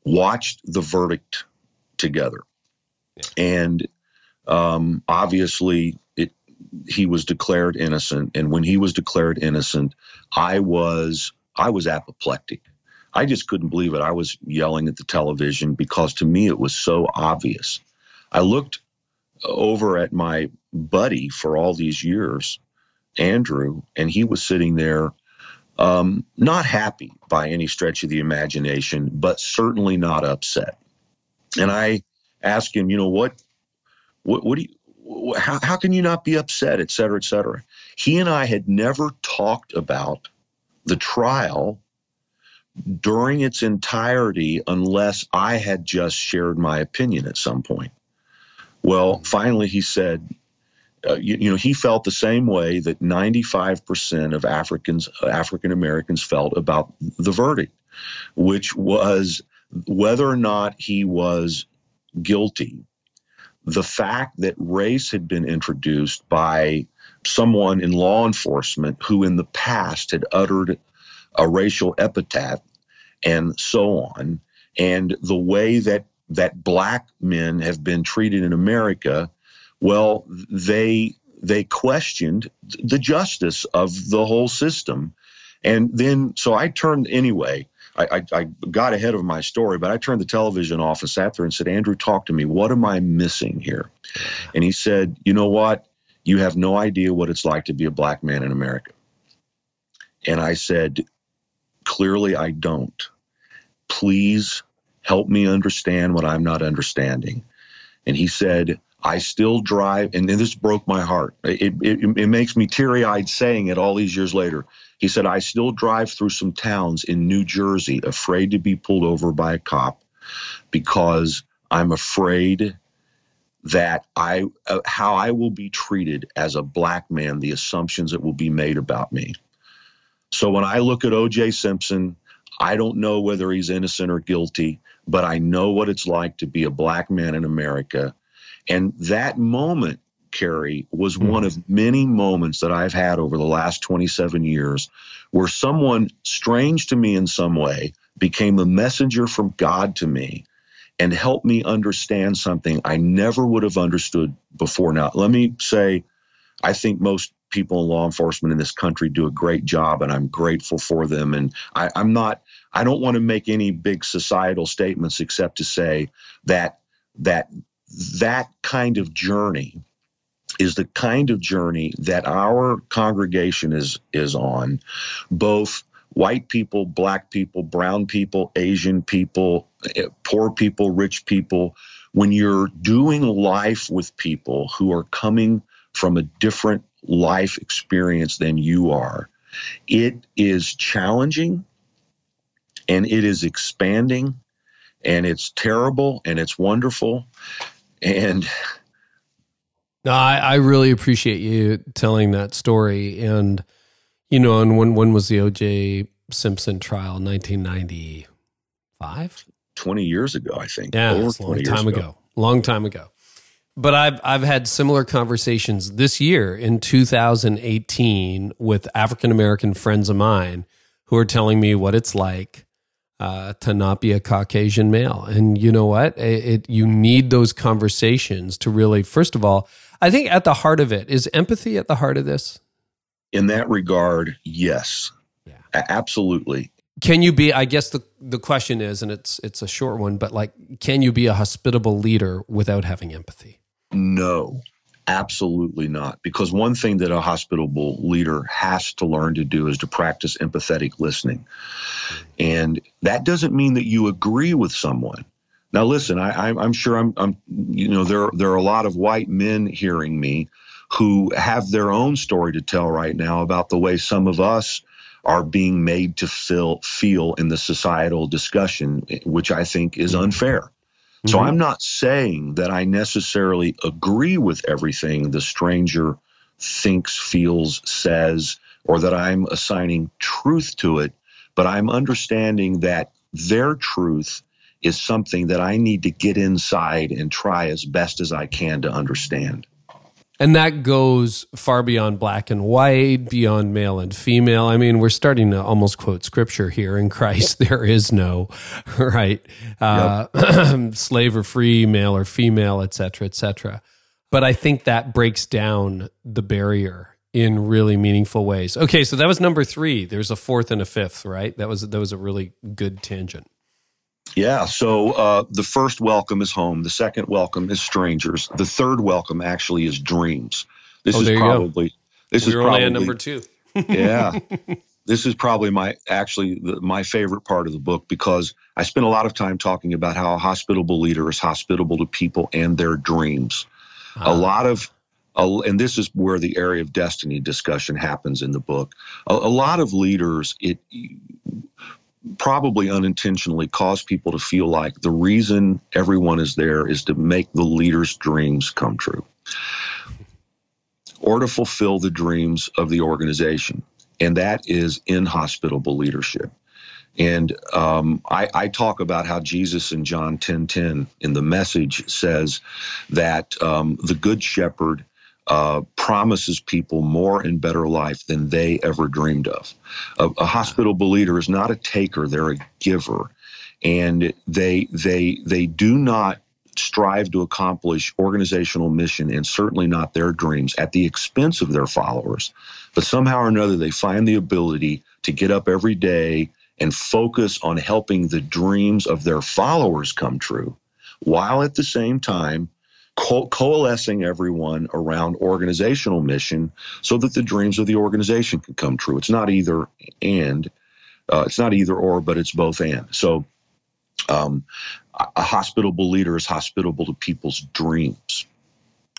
B: watched the verdict together. And um, obviously, it he was declared innocent, and when he was declared innocent, I was I was apoplectic. I just couldn't believe it. I was yelling at the television because to me it was so obvious. I looked over at my buddy for all these years, Andrew, and he was sitting there, um, not happy by any stretch of the imagination, but certainly not upset. And I asked him, you know, what, what, what do you, how, how can you not be upset, et cetera, et cetera. He and I had never talked about the trial during its entirety unless I had just shared my opinion at some point. Well, finally, he said, uh, you, you, know, he felt the same way that 95% of Africans, uh, African Americans felt about the verdict, which was whether or not he was guilty. The fact that race had been introduced by someone in law enforcement who in the past had uttered a racial epithet and so on, and the way that that black men have been treated in America, well, they they questioned the justice of the whole system. And then, so I turned anyway. I, I, I, got ahead of my story, but I turned the television off and sat there and said, Andrew, talk to me. What am I missing here? And he said, You know what? You have no idea what it's like to be a black man in America. And I said, Clearly, I don't. Please help me understand what I'm not understanding. And he said, I still drive, and this broke my heart. It, it, it makes me teary eyed saying it all these years later. He said, I still drive through some towns in New Jersey afraid to be pulled over by a cop because I'm afraid that I uh, how I will be treated as a black man, the assumptions that will be made about me. So when I look at O.J. Simpson, I don't know whether he's innocent or guilty, but I know what it's like to be a black man in America and that moment, Carey, was mm-hmm. one of many moments that I've had over the last 27 years where someone strange to me in some way became a messenger from God to me and helped me understand something I never would have understood before. Now, let me say, I think most people in law enforcement in this country do a great job, and I'm grateful for them. And I, I'm not, I don't want to make any big societal statements except to say that that that kind of journey is the kind of journey that our congregation is is on both white people black people brown people asian people eh, poor people rich people. When you're doing life with people who are coming from a different life experience than you are it is challenging and it is expanding and it's terrible and it's wonderful and
A: no, I, I really appreciate you telling that story. And, you know, and when, when was the OJ Simpson trial? 1995?
B: 20 years ago, I think.
A: Yeah, a long time ago. ago. Long time ago. But I've I've had similar conversations this year in 2018 with African American friends of mine who are telling me what it's like uh, to not be a Caucasian male. And you know what? It, it, you need those conversations to really, first of all, I think at the heart of it is empathy at the heart of this.
B: In that regard, yes, yeah. absolutely.
A: Can you be? I guess the the question is, and it's it's a short one, but like, can you be a hospitable leader without having empathy?
B: No, Absolutely not. Because one thing that a hospitable leader has to learn to do is to practice empathetic listening. And that doesn't mean that you agree with someone. Now, listen, I, am sure I'm, I'm, you know, there, there are a lot of white men hearing me who have their own story to tell right now about the way some of us are being made to feel, feel in the societal discussion, eh, which I think is unfair. So mm-hmm. I'm not saying that I necessarily agree with everything the stranger thinks, feels, says, or that I'm assigning truth to it, but I'm understanding that their truth is something that I need to get inside and try as best as I can to understand.
A: And that goes far beyond black and white, beyond male and female. I mean, we're starting to almost quote scripture here in Christ. There is no, right, uh, yep. slave or free, male or female, et cetera, et cetera. But I think that breaks down the barrier in really meaningful ways. Okay, so that was number three. There's a fourth and a fifth, right? That was that was a really good tangent.
B: Yeah. So uh, the first welcome is home. The second welcome is strangers. The third welcome actually is dreams. This oh, is probably this
A: we
B: is probably
A: number two.
B: yeah. this is probably my actually the, my favorite part of the book because I spent a lot of time talking about how a hospitable leader is hospitable to people and their dreams. Uh-huh. A lot of and this is where the area of destiny discussion happens in the book. A, a lot of leaders, it probably unintentionally cause people to feel like the reason everyone is there is to make the leader's dreams come true or to fulfill the dreams of the organization. And that is inhospitable leadership. And um, I, I, talk about how Jesus in John 10 10 in the message says that um, the good shepherd uh, promises people more and better life than they ever dreamed of. A, a hospitable leader is not a taker; they're a giver, and they they they do not strive to accomplish organizational mission and certainly not their dreams at the expense of their followers. But somehow or another, they find the ability to get up every day and focus on helping the dreams of their followers come true, while at the same time co- coalescing everyone around organizational mission so that the dreams of the organization can come true. It's not either and, uh, it's not either or, but it's both and. So, um, a hospitable leader is hospitable to people's dreams.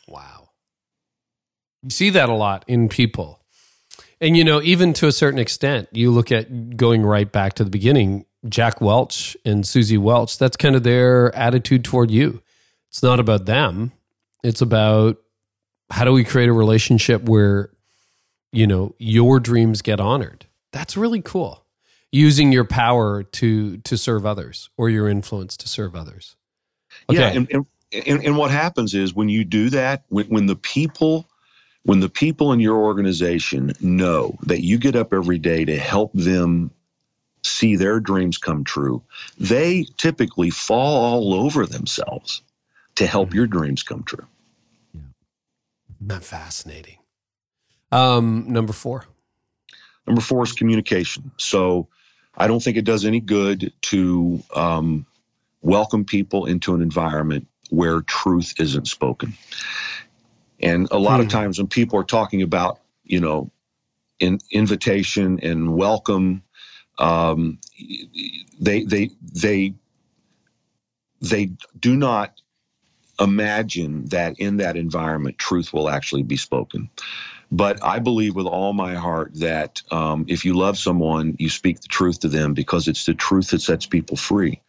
A: Wow. You see that a lot in people. And, you know, even to a certain extent, you look at going right back to the beginning, Jack Welch and Suzy Welch, that's kind of their attitude toward you. It's not about them. It's about how do we create a relationship where, you know, your dreams get honored. That's really cool. Using your power to to serve others or your influence to serve others.
B: Okay. Yeah, and, and, and, and what happens is when you do that, when, when the people when the people in your organization know that you get up every day to help them see their dreams come true, they typically fall all over themselves to help your dreams come true. Yeah.
A: That's fascinating. Um, number four.
B: Number four is communication. So I don't think it does any good to um, welcome people into an environment where truth isn't spoken. And a lot of hmm. times when people are talking about, you know, in, invitation and welcome, um, they they they they do not imagine that in that environment, truth will actually be spoken. But I believe with all my heart that um, if you love someone, you speak the truth to them because it's the truth that sets people free.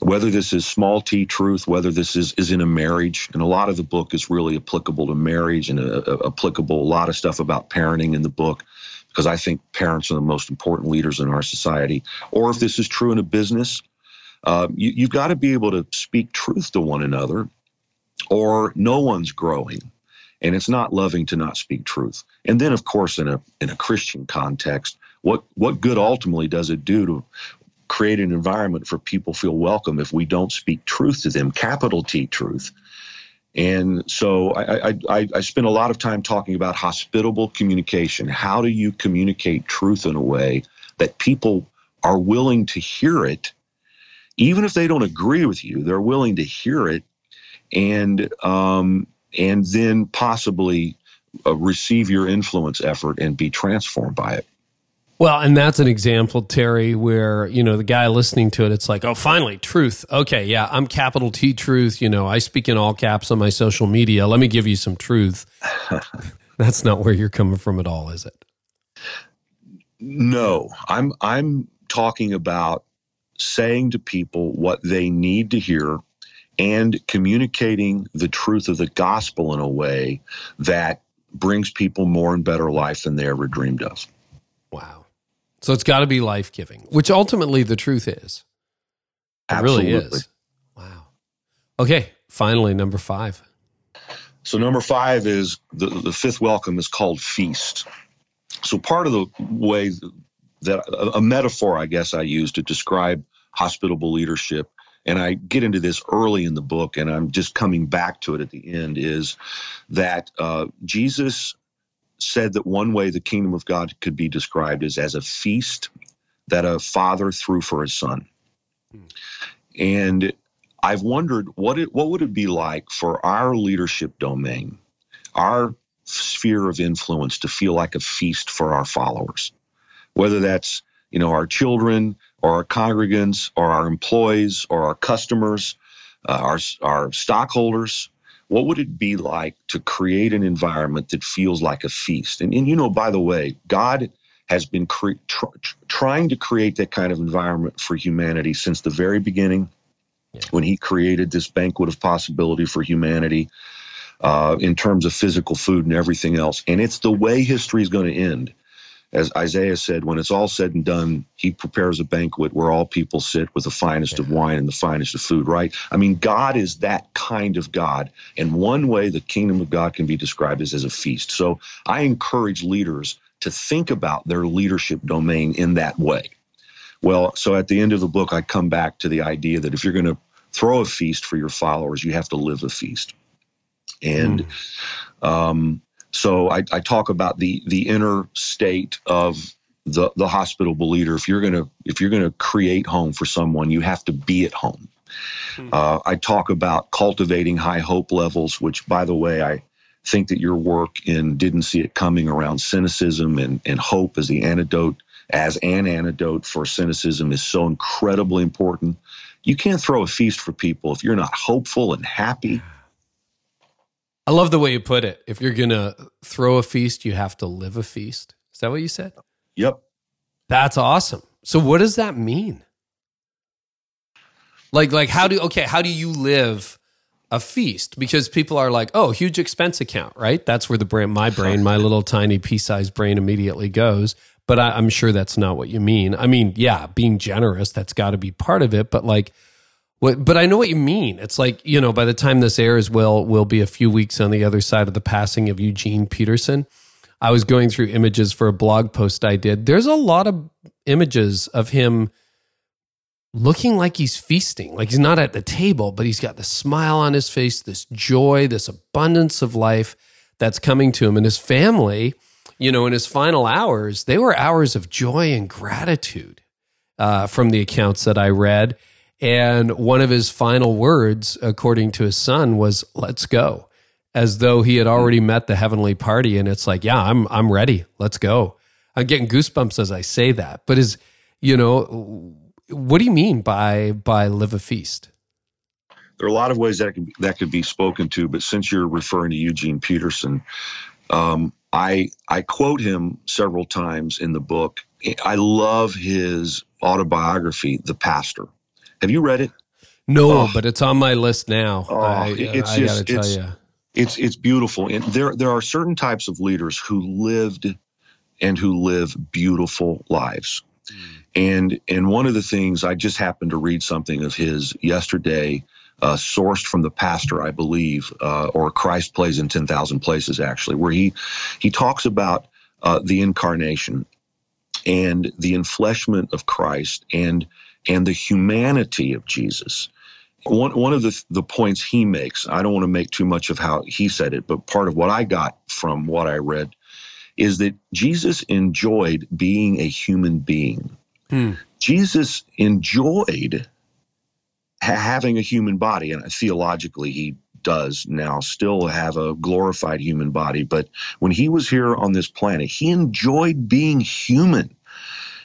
B: Whether this is small t truth, whether this is, is in a marriage, and a lot of the book is really applicable to marriage and uh, uh applicable a lot of stuff about parenting in the book because I think parents are the most important leaders in our society. Or if this is true in a business, uh, you, you've got to be able to speak truth to one another or no one's growing and it's not loving to not speak truth and then of course in a in a christian context what what good ultimately does it do to create an environment for people feel welcome if we don't speak truth to them capital t truth and so I, I, I, I spend a lot of time talking about hospitable communication. How do you communicate truth in a way that people are willing to hear it, even if they don't agree with you? They're willing to hear it and um, and then possibly uh, receive your influence effort and be transformed by it.
A: Well, and that's an example, Terry, where, you know, the guy listening to it, it's like, oh, finally, truth. Okay, yeah, I'm capital T truth. You know, I speak in all caps on my social media. Let me give you some truth. that's not where you're coming from at all, is it?
B: No, I'm I'm talking about saying to people what they need to hear and communicating the truth of the gospel in a way that brings people more and better life than they ever dreamed of.
A: Wow. So it's got to be life giving, which ultimately the truth is. It Absolutely. really is. Wow. Okay. Finally, number five.
B: So, number five is the, the fifth welcome is called feast. So, part of the way that a, a metaphor, I guess, I use to describe hospitable leadership and I get into this early in the book, and I'm just coming back to it at the end, is that uh, Jesus said that one way the kingdom of God could be described is as a feast that a father threw for his son. Hmm. And I've wondered what it what would it be like for our leadership domain, our sphere of influence to feel like a feast for our followers. whether that's you know our children or our congregants or our employees or our customers, uh, our our stockholders. What would it be like to create an environment that feels like a feast? And, and you know, by the way, God has been cre- tr- trying to create that kind of environment for humanity since the very beginning yeah. when he created this banquet of possibility for humanity uh, in terms of physical food and everything else. And it's the way history is going to end as Isaiah said, when it's all said and done, he prepares a banquet where all people sit with the finest yeah. of wine and the finest of food, right? I mean, God is that kind of God. And one way the kingdom of God can be described is as a feast. So I encourage leaders to think about their leadership domain in that way. Well, so at the end of the book, I come back to the idea that if you're going to throw a feast for your followers, you have to live a feast. And mm. um, so I, I talk about the the inner state of the the hospitable leader. If you're gonna if you're gonna create home for someone, you have to be at home. Hmm. Uh, I talk about cultivating high hope levels, which, by the way, I think that your work in didn't see it coming around cynicism and, and hope as the antidote as an antidote for cynicism is so incredibly important. You can't throw a feast for people if you're not hopeful and happy
A: I love the way you put it. If you're going to throw a feast, you have to live a feast. Is that what you said?
B: Yep.
A: That's awesome. So what does that mean? Like like how do okay, how do you live a feast? Because people are like, "Oh, huge expense account," right? That's where the brain my brain, my little tiny pea-sized brain immediately goes. But I, I'm sure that's not what you mean. I mean, yeah, being generous, that's got to be part of it, but like what, but I know what you mean. It's like you know, by the time this airs, will will be a few weeks on the other side of the passing of Eugene Peterson. I was going through images for a blog post I did. There's a lot of images of him looking like he's feasting, like he's not at the table, but he's got the smile on his face, this joy, this abundance of life that's coming to him and his family. You know, in his final hours, they were hours of joy and gratitude uh, from the accounts that I read and one of his final words, according to his son, was, let's go, as though he had already met the heavenly party. And it's like, yeah, I'm, I'm ready. Let's go. I'm getting goosebumps as I say that. But is, you know, what do you mean by, by live a feast?
B: There are a lot of ways that can, that could be spoken to, but since you're referring to Eugene Peterson, um, I, I quote him several times in the book. I love his autobiography, The Pastor. Have you read it?
A: No, oh. but it's on my list now.
B: Oh, I, it's I just, gotta tell you. It's it's beautiful, and there there are certain types of leaders who lived and who live beautiful lives. Mm. And and one of the things I just happened to read something of his yesterday, uh, sourced from the pastor, I believe, uh, or Christ plays in ten thousand places actually, where he he talks about uh, the incarnation and the enfleshment of Christ and and the humanity of Jesus. One, one of the, the points he makes, I don't want to make too much of how he said it, but part of what I got from what I read is that Jesus enjoyed being a human being. Hmm. Jesus enjoyed ha- having a human body, and theologically, he does now still have a glorified human body. But when he was here on this planet, he enjoyed being human.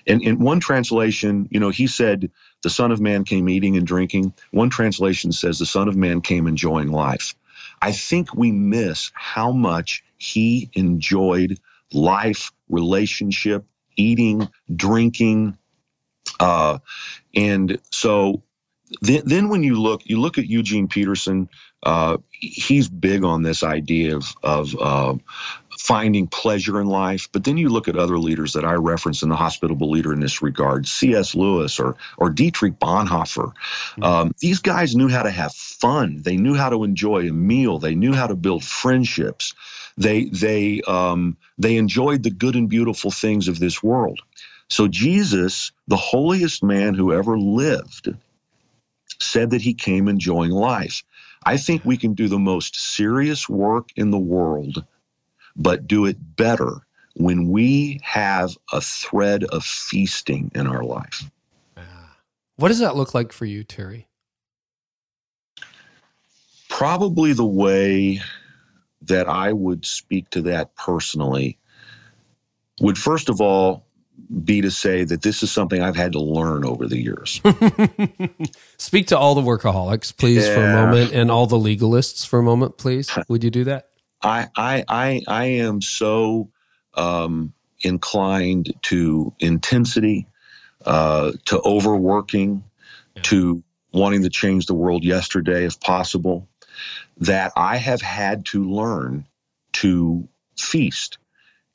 B: And in one translation, you know, he said, the Son of Man came eating and drinking. One translation says, the Son of Man came enjoying life. I think we miss how much he enjoyed life, relationship, eating, drinking. Uh, and so then, then when you look, you look at Eugene Peterson, uh, he's big on this idea of, of uh, finding pleasure in life. But then you look at other leaders that I reference in the hospitable leader in this regard, C.S. Lewis or or Dietrich Bonhoeffer. Mm-hmm. Um, these guys knew how to have fun. They knew how to enjoy a meal. They knew how to build friendships. They they um, they enjoyed the good and beautiful things of this world. So Jesus, the holiest man who ever lived, said that he came enjoying life. I think we can do the most serious work in the world but do it better when we have a thread of feasting in our life. Ah.
A: What does that look like for you, Terry?
B: Probably the way that I would speak to that personally would first of all be to say that this is something I've had to learn over the years.
A: Speak to all the workaholics, please, yeah. for a moment, and all the legalists for a moment, please. Would you do that?
B: I I I, I am so um, inclined to intensity, uh, to overworking, yeah. to wanting to change the world yesterday if possible, that I have had to learn to feast.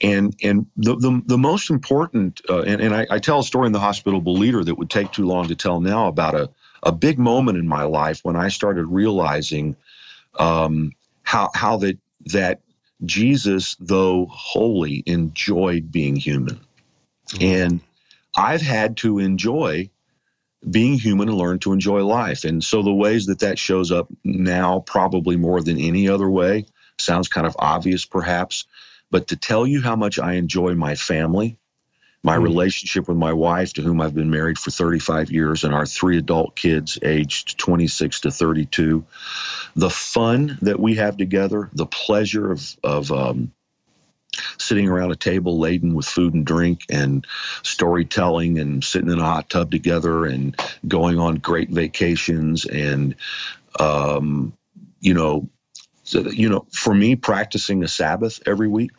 B: And and the the, the most important uh, and, and I, I, tell a story in the hospitable leader that would take too long to tell now about a, a big moment in my life when I started realizing um, how how that that Jesus, though holy, enjoyed being human. Mm-hmm. And I've had to enjoy being human and learn to enjoy life. And so the ways that that shows up now, probably more than any other way, sounds kind of obvious perhaps. But to tell you how much I enjoy my family, my mm. relationship with my wife, to whom I've been married for 35 years, and our three adult kids aged 26 to 32. The fun that we have together, the pleasure of, of um, sitting around a table laden with food and drink and storytelling and sitting in a hot tub together and going on great vacations and um, you know so, you know for me practicing a sabbath every week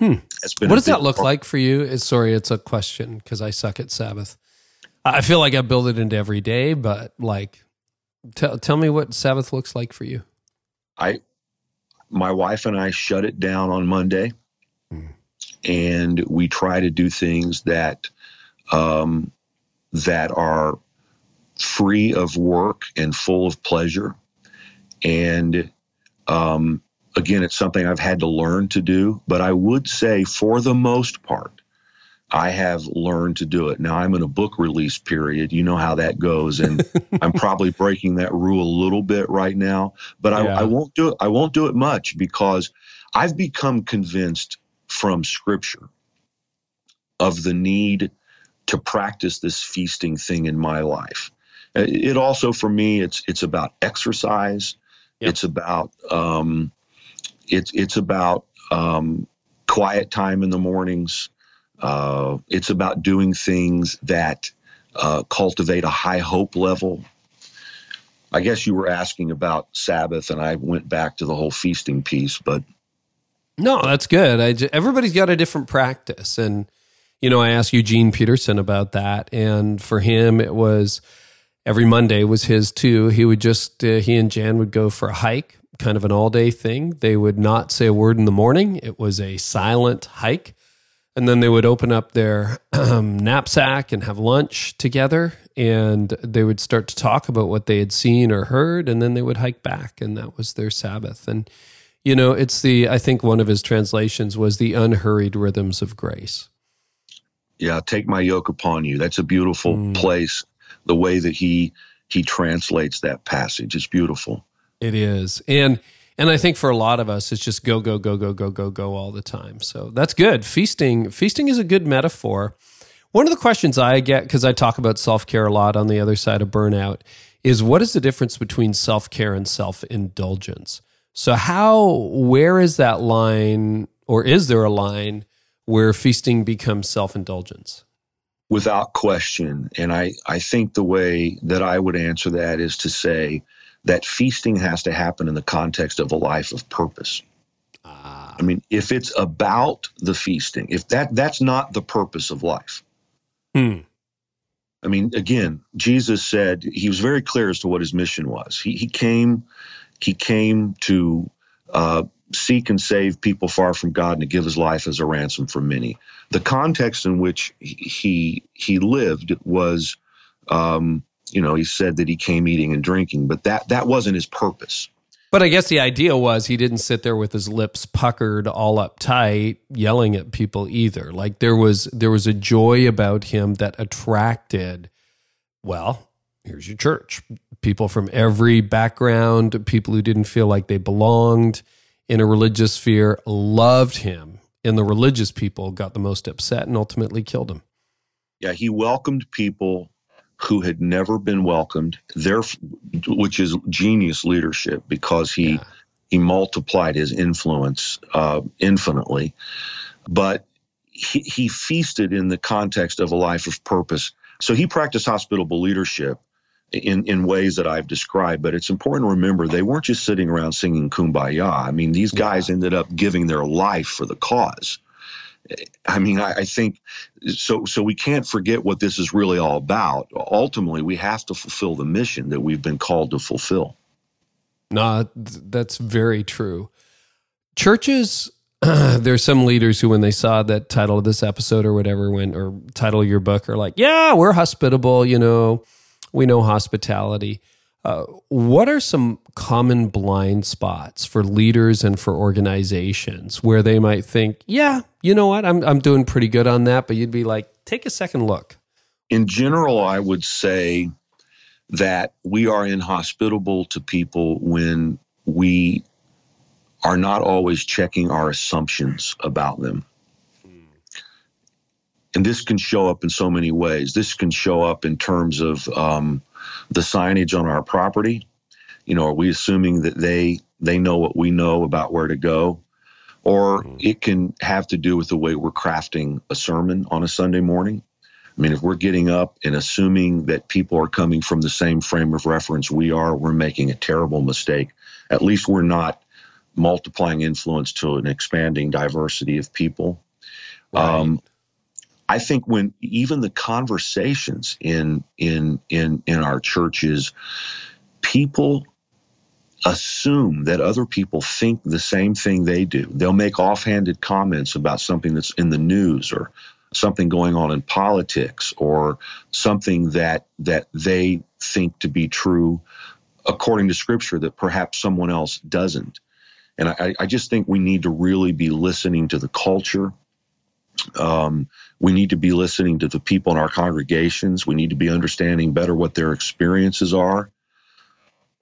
A: Hmm. What does that look part. like for you? Sorry, it's a question because I suck at Sabbath. I feel like I build it into every day, but like, tell tell me what Sabbath looks like for you.
B: I, my wife and I shut it down on Monday, hmm. and we try to do things that, um, that are free of work and full of pleasure, and um, again, it's something I've had to learn to do, but I would say for the most part, I have learned to do it. Now I'm in a book release period. You know how that goes, and I'm probably breaking that rule a little bit right now. But I, yeah. I won't do it. I won't do it much because I've become convinced from Scripture of the need to practice this feasting thing in my life. It also, for me, it's it's about exercise. Yep. It's about um, it's it's about um, quiet time in the mornings. Uh, it's about doing things that uh, cultivate a high hope level. I guess you were asking about Sabbath, and I went back to the whole feasting piece, but
A: no, that's good. I just, everybody's got a different practice, and you know, I asked Eugene Peterson about that, and for him, it was every Monday was his too. He would just uh, he and Jan would go for a hike kind of an all day thing. They would not say a word in the morning, it was a silent hike. And then they would open up their um, knapsack and have lunch together. And they would start to talk about what they had seen or heard. And then they would hike back. And that was their Sabbath. And, you know, it's the, I think one of his translations was the unhurried rhythms of grace.
B: Yeah, take my yoke upon you. That's a beautiful mm. place. The way that he he translates that passage is beautiful.
A: It is. And and I think for a lot of us it's just go go go go go go go all the time. So that's good. Feasting feasting is a good metaphor. One of the questions I get cuz I talk about self-care a lot on the other side of burnout is what is the difference between self-care and self-indulgence? So how where is that line or is there a line where feasting becomes self-indulgence?
B: Without question. And I, I think the way that I would answer that is to say that feasting has to happen in the context of a life of purpose. Ah. I mean, if it's about the feasting, if that that's not the purpose of life. Hmm. I mean, again, Jesus said he was very clear as to what his mission was. He he came, he came to uh, seek and save people far from God and to give his life as a ransom for many. The context in which he he lived was um, you know, he said that he came eating and drinking, but that that wasn't his purpose.
A: But I guess the idea was he didn't sit there with his lips puckered, all uptight, yelling at people either. Like there was there was a joy about him that attracted. Well, here's your church. People from every background, people who didn't feel like they belonged in a religious sphere, loved him, and the religious people got the most upset and ultimately killed him.
B: Yeah, he welcomed people who had never been welcomed there which is genius leadership because he yeah. he multiplied his influence uh, infinitely but he, he feasted in the context of a life of purpose. So he practiced hospitable leadership in, in ways that I've described, but it's important to remember they weren't just sitting around singing kumbaya. I mean, these guys yeah. ended up giving their life for the cause. I mean, I, I, think so. So we can't forget what this is really all about. Ultimately, we have to fulfill the mission that we've been called to fulfill.
A: No, that's very true. Churches there's some leaders who, when they saw that title of this episode or whatever, when or title of your book, are like, "Yeah, we're hospitable. You know, we know hospitality." Uh, what are some common blind spots for leaders and for organizations where they might think, "Yeah, you know what, I'm I'm doing pretty good on that," but you'd be like, "Take a second look."
B: In general, I would say that we are inhospitable to people when we are not always checking our assumptions about them. And this can show up in so many ways. This can show up in terms of um, the signage on our property. You know, are we assuming that they they know what we know about where to go? Or mm-hmm. it can have to do with the way we're crafting a sermon on a Sunday morning. I mean, if we're getting up and assuming that people are coming from the same frame of reference we are, we're making a terrible mistake. At least we're not multiplying influence to an expanding diversity of people. Right. Um, I think when even the conversations in in in in our churches, people assume that other people think the same thing they do. They'll make offhanded comments about something that's in the news or something going on in politics or something that that they think to be true according to scripture that perhaps someone else doesn't. And I, I just think we need to really be listening to the culture. Um, we need to be listening to the people in our congregations. We need to be understanding better what their experiences are.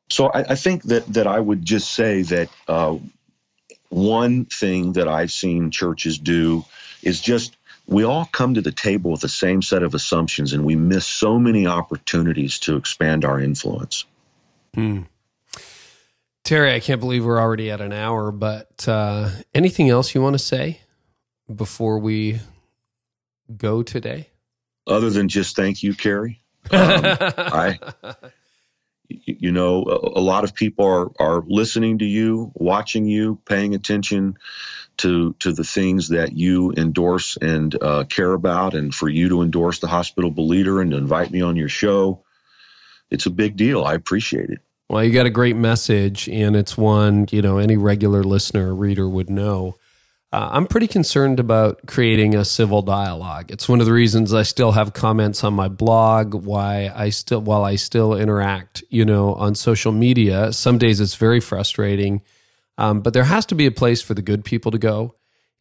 B: So I, I think that that I would just say that uh, one thing that I've seen churches do is just we all come to the table with the same set of assumptions, and we miss so many opportunities to expand our influence.
A: Hmm. Terry, I can't believe we're already at an hour, but uh, anything else you want to say before we go today?
B: Other than just thank you, Carey. Um, I, you know, a, lot of people are, are listening to you, watching you, paying attention to to the things that you endorse and uh, care about, and for you to endorse the hospitable leader and to invite me on your show. It's a big deal. I appreciate it.
A: Well, you got a great message, and it's one you know any regular listener or reader would know. Uh, I'm pretty concerned about creating a civil dialogue. It's one of the reasons I still have comments on my blog. Why I still, while I still interact, you know, on social media. Some days it's very frustrating, um, but there has to be a place for the good people to go,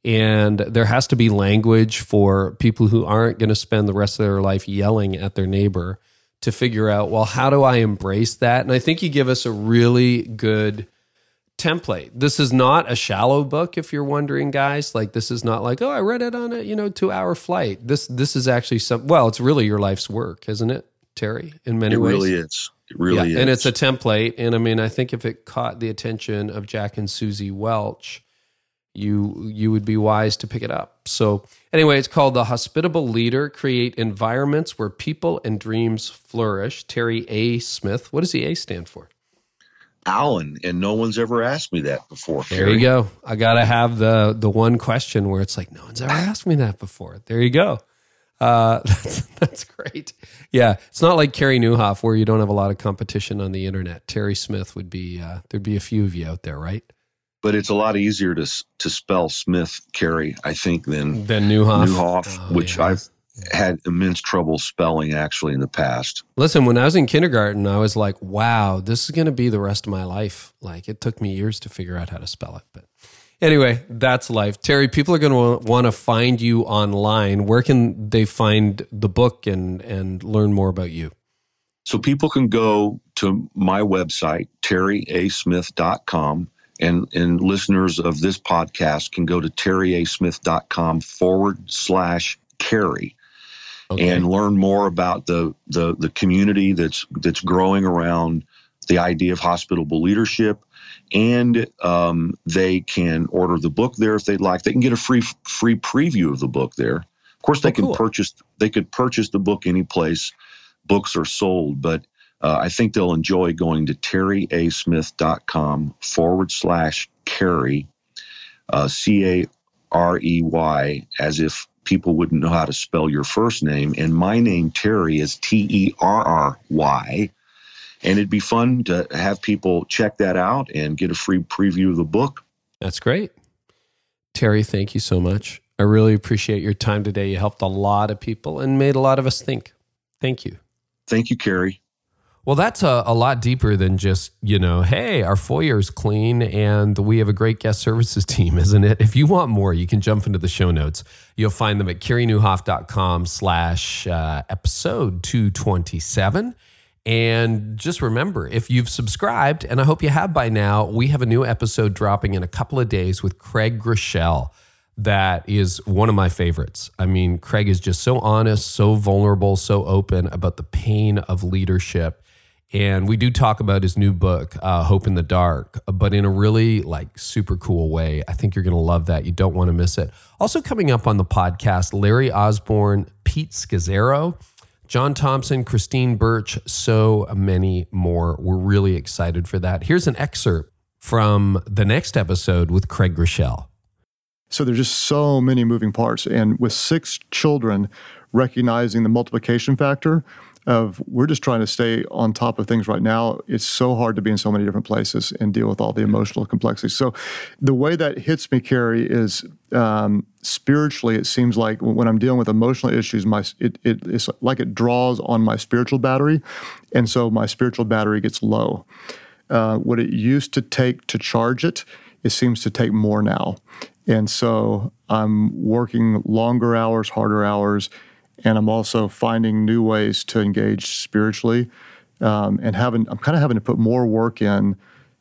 A: and there has to be language for people who aren't going to spend the rest of their life yelling at their neighbor to figure out, well, how do I embrace that? And I think you give us a really good template. This is not a shallow book if you're wondering guys. Like this is not like, oh, I read it on a, you know, 2-hour flight. This this is actually some well, it's really your life's work, isn't it, Terry, in many
B: it
A: ways.
B: It really is. It really yeah, is.
A: And it's a template and I mean, I think if it caught the attention of Jack and Suzy Welch, you you would be wise to pick it up. So anyway, it's called The Hospitable Leader: Create Environments Where People and Dreams Flourish. Terry A. Smith. What does the A stand for?
B: Allen, and no one's ever asked me that before.
A: There you go. I gotta have the the one question where it's like no one's ever asked me that before. There you go. Uh, that's that's great. Yeah, it's not like Carey Nieuwhof where you don't have a lot of competition on the internet. Terry Smith would be uh, there'd be a few of you out there, right?
B: but it's a lot easier to to spell Smith Carey, I think, than
A: than Newhoff,
B: Nieuwhof oh, which yeah. I've had immense trouble spelling actually in the past.
A: Listen, when I was in kindergarten, I was like, "Wow, this is going to be the rest of my life." Like it took me years to figure out how to spell it, but anyway, that's life. Terry, people are going to want to find you online. Where can they find the book and and learn more about you?
B: So people can go to my website, terryasmith.com and and listeners of this podcast can go to terryasmith.com forward slash carey okay. and learn more about the, the the community that's that's growing around the idea of hospitable leadership, and um, they can order the book there if they'd like. They can get a free free preview of the book there. Of course, they oh, can purchase they could purchase the book any place books are sold, but uh, I think they'll enjoy going to terryasmith.com forward slash carey, uh, C A R E Y, as if people wouldn't know how to spell your first name. And my name, Terry, is T E R R Y. And it'd be fun to have people check that out and get a free preview of the book.
A: That's great. Terry, thank you so much. I really appreciate your time today. You helped a lot of people and made a lot of us think. Thank you.
B: Thank you, Carey.
A: Well, that's a, a, lot deeper than just, you know, hey, our foyer is clean and we have a great guest services team, isn't it? If you want more, you can jump into the show notes. You'll find them at careynieuwhof.com slash uh, episode 227. And just remember, if you've subscribed, and I hope you have by now, we have a new episode dropping in a couple of days with Craig Groeschel that is one of my favorites. I mean, Craig is just so honest, so vulnerable, so open about the pain of leadership. And we do talk about his new book, uh, Hope in the Dark, but in a really like super cool way. I think you're going to love that. You don't want to miss it. Also, coming up on the podcast, Larry Osborne, Pete Scazzero, John Thompson, Christine Birch, so many more. We're really excited for that. Here's an excerpt from the next episode with Craig Groeschel.
C: So there's just so many moving parts. And with six children, recognizing the multiplication factor of we're just trying to stay on top of things right now. It's so hard to be in so many different places and deal with all the emotional complexity. So the way that hits me, Carey, is um, spiritually. It seems like when I'm dealing with emotional issues, my it, it, it's like it draws on my spiritual battery, and so my spiritual battery gets low. Uh, what it used to take to charge it, it seems to take more now. And so I'm working longer hours, harder hours, and I'm also finding new ways to engage spiritually. Um, and having, I'm kind of having to put more work in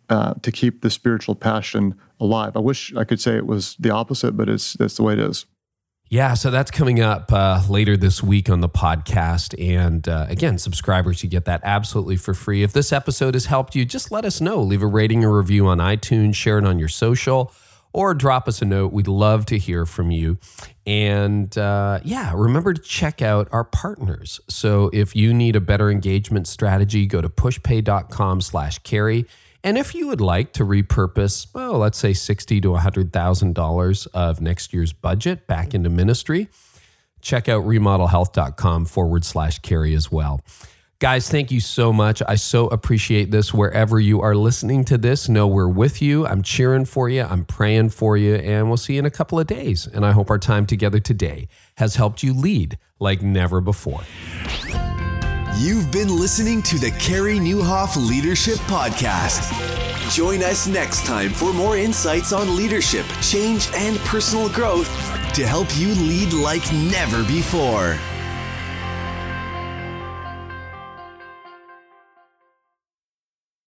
C: uh, to keep the spiritual passion alive. I wish I could say it was the opposite, but it's that's the way it is.
A: Yeah, so that's coming up uh, later this week on the podcast. And uh, again, subscribers, you get that absolutely for free. If this episode has helped you, just let us know. Leave a rating or review on iTunes, share it on your social or drop us a note. We'd love to hear from you. And uh, yeah, remember to check out our partners. So if you need a better engagement strategy, go to pushpay.com slash carey. And if you would like to repurpose, well, let's say sixty to $100,000 of next year's budget back into ministry, check out remodelhealth.com forward slash carey as well. Guys, thank you so much. I so appreciate this. Wherever you are listening to this, know we're with you. I'm cheering for you. I'm praying for you. And we'll see you in a couple of days. And I hope our time together today has helped you lead like never before.
D: You've been listening to the Carey Nieuwhof Leadership Podcast. Join us next time for more insights on leadership, change, and personal growth to help you lead like never before.